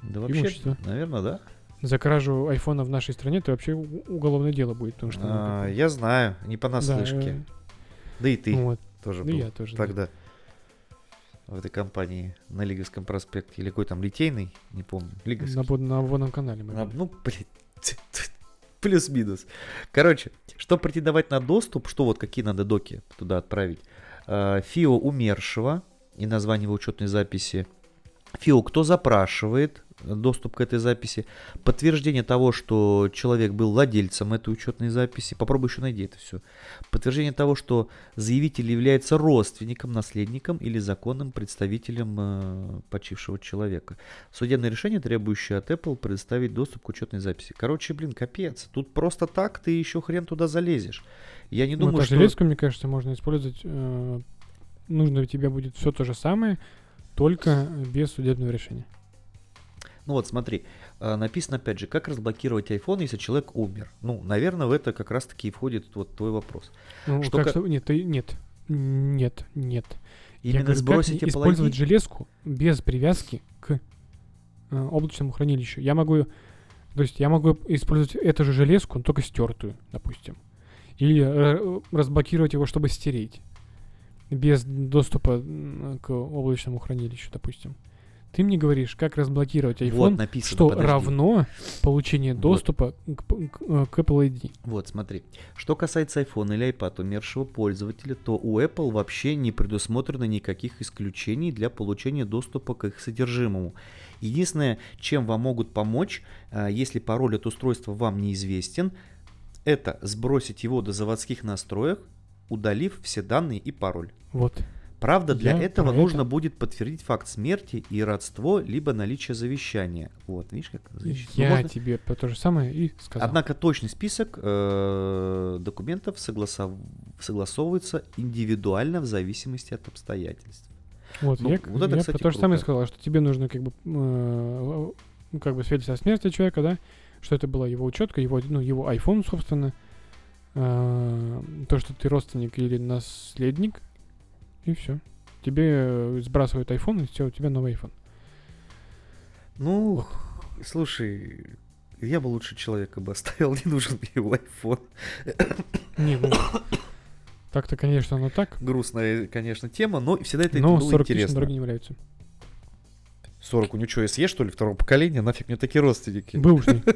Да вообще, имущество. наверное, да. За кражу айфона в нашей стране это вообще уголовное дело будет, потому что... ну, А, как я знаю, не да, понаслышке. э, Да и ты Вот, тоже да был я тоже. да. тогда в этой компании на Лиговском проспекте. Или какой там, Литейный, не помню. Лиговский. На, на водном канале мы На- были. ну, блин. Плюс-минус. Короче, чтобы претендовать на доступ, что вот какие надо доки туда отправить? Э, ФИО умершего и название в учетной записи. ФИО, кто запрашивает доступ к этой записи. Подтверждение того, что человек был владельцем этой учетной записи. Попробуй еще найди это все. Подтверждение того, что заявитель является родственником, наследником или законным представителем э, почившего человека. Судебное решение, требующее от Apple предоставить доступ к учетной записи. Короче, блин, капец. Тут просто так ты еще хрен туда залезешь. Я не Ну, думаю, что... железку, мне кажется, можно использовать. э, нужно у тебя будет все то же самое, только без судебного решения. Ну вот смотри, э, написано опять же, как разблокировать iPhone, если человек умер. Ну, наверное, в это как раз-таки и входит вот твой вопрос. Ну, Что как ка- что- Нет, нет. Нет, нет. Я Именно говорю, как сбросить мне Apple использовать ID? железку без привязки к э, облачному хранилищу. Я могу, то есть я могу использовать эту же железку, но только стертую, допустим. Или э, разблокировать его, чтобы стереть. Без доступа к облачному хранилищу, допустим. Ты мне говоришь, как разблокировать iPhone, Вот написано, что подожди. равно получение Вот. доступа к, п- к, э, к Apple ID. Вот, смотри. Что касается iPhone или iPad умершего пользователя, то у Apple вообще не предусмотрено никаких исключений для получения доступа к их содержимому. Единственное, чем вам могут помочь, а, если пароль от устройства вам неизвестен, это сбросить его до заводских настроек, удалив все данные и пароль. Вот. Правда, для Я этого нужно это. будет подтвердить факт смерти и родство, либо наличие завещания. Вот, видишь, как завещание. Ну, Я можно- тебе то же самое и сказал. Однако точный список э, документов согласов- согласовывается индивидуально в зависимости от обстоятельств. Вот, Ну, я, вот это, я кстати, то же самое сказал, что тебе нужно как бы, э, ну, как бы свидетельство о смерти человека, да, что это была его учетка, его, ну, его iPhone, собственно, э, то, что ты родственник или наследник, и все. Тебе э, сбрасывают iPhone, и все, у тебя новый iPhone. Ну, слушай, я бы лучше человека бы оставил, не нужен мне его iPhone. Не, ну, так-то, конечно, оно так, Грустная, конечно, тема, но всегда это но было 40 тысяч интересно. дороги не являются. 40, у него что, SE, что ли, второго поколения? Нафиг мне такие родственники? Бэушный.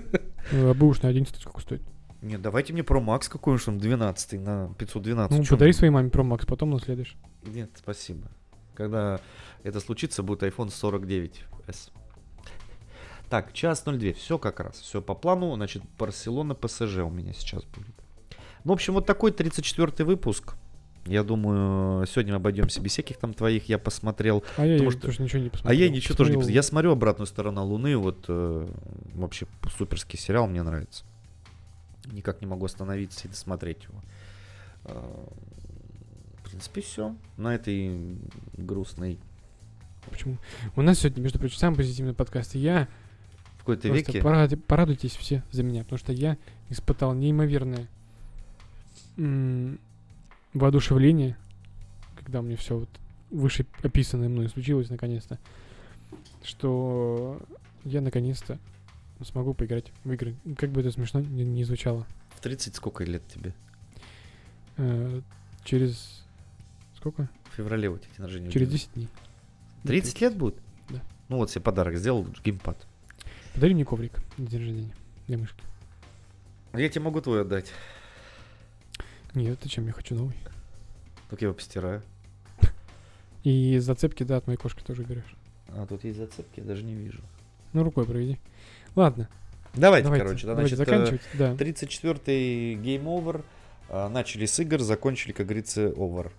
Э, Бэушный 11 сколько стоит? Нет, давайте мне Pro Max какой-нибудь, он 12 на 512. Ну, Чё подари мне? своей маме Pro Max, потом наследуешь. Нет, спасибо. Когда это случится, будет iPhone 49s. Так, час 02. Все как раз. Все по плану. Значит, Барселона ПСЖ у меня сейчас будет. Ну, в общем, вот такой 34 выпуск. Я думаю, сегодня мы обойдемся без всяких там твоих. Я посмотрел. А я, что- тоже ничего не А посмотрел. я ничего тоже не Посмотрел- посмотрел. Я смотрю обратную сторону Луны. Вот э, вообще суперский сериал, мне нравится. Никак не могу остановиться и досмотреть его. Э, В принципе, все. На этой грустной Почему? У нас сегодня, между прочим, самый позитивный подкаст. И я в какой-то веке. поради- порадуйтесь все за меня, потому что я испытал неимоверное м, воодушевление, когда меня все вот выше описанное мной случилось наконец-то, что я наконец-то смогу поиграть в игры. Как бы это смешно не, не звучало. В 30 сколько лет тебе? Э, через сколько? В феврале у тебя день рождения. Через будет. 10 дней. 30 лет будет? Да. Ну вот себе подарок сделал, геймпад. Подари мне коврик на день рождения для мышки. Я тебе могу твой отдать. Нет, зачем? Я хочу новый. Только я его постираю. И зацепки, да, от моей кошки тоже берешь. А тут есть зацепки, я даже не вижу. Ну, рукой проведи. Ладно, Давайте, давайте, короче, да, давайте значит, э, заканчивать. Да. 34-й Game Over. А, Начали с игр, закончили, как говорится, over.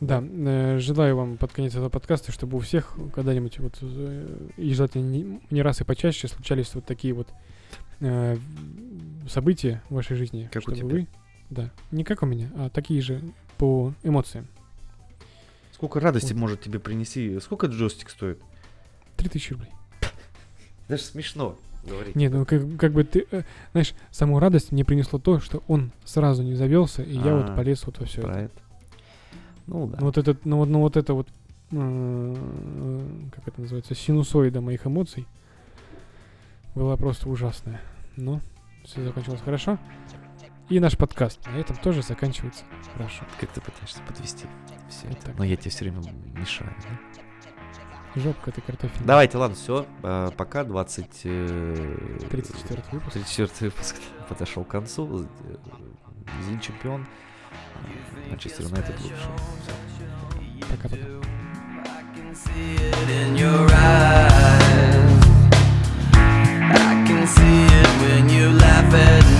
Да, э, желаю вам под конец этого подкаста, чтобы у всех когда-нибудь вот э, и желательно не, не раз и почаще случались вот такие вот э, события в вашей жизни, Как у чтобы тебя. вы, да, не как у меня, а такие же по эмоциям. Сколько радости Вот. может тебе принести? Сколько джойстик стоит? 3000 рублей. Даже смешно говорить. Нет, ну как, как бы ты, э, знаешь, саму радость мне принесло то, что он сразу не завелся, и я А, вот полез вот во все это. это. Ну да. Ну вот этот, ну вот, ну вот это вот, э, как это называется, синусоида моих эмоций была просто ужасная. Но все закончилось хорошо. И наш подкаст на этом тоже заканчивается хорошо. Как ты пытаешься подвести все это? так. Но я тебе все время мешаю, да? Жопка ты картофель. Давайте, ладно, все. А, пока 20... 34 э, выпуск. 34 выпуск подошел к концу. Зин э, чемпион. А, Манчестер Юнайтед лучше. Пока-пока. See it in your eyes. I can see it when you laugh at me.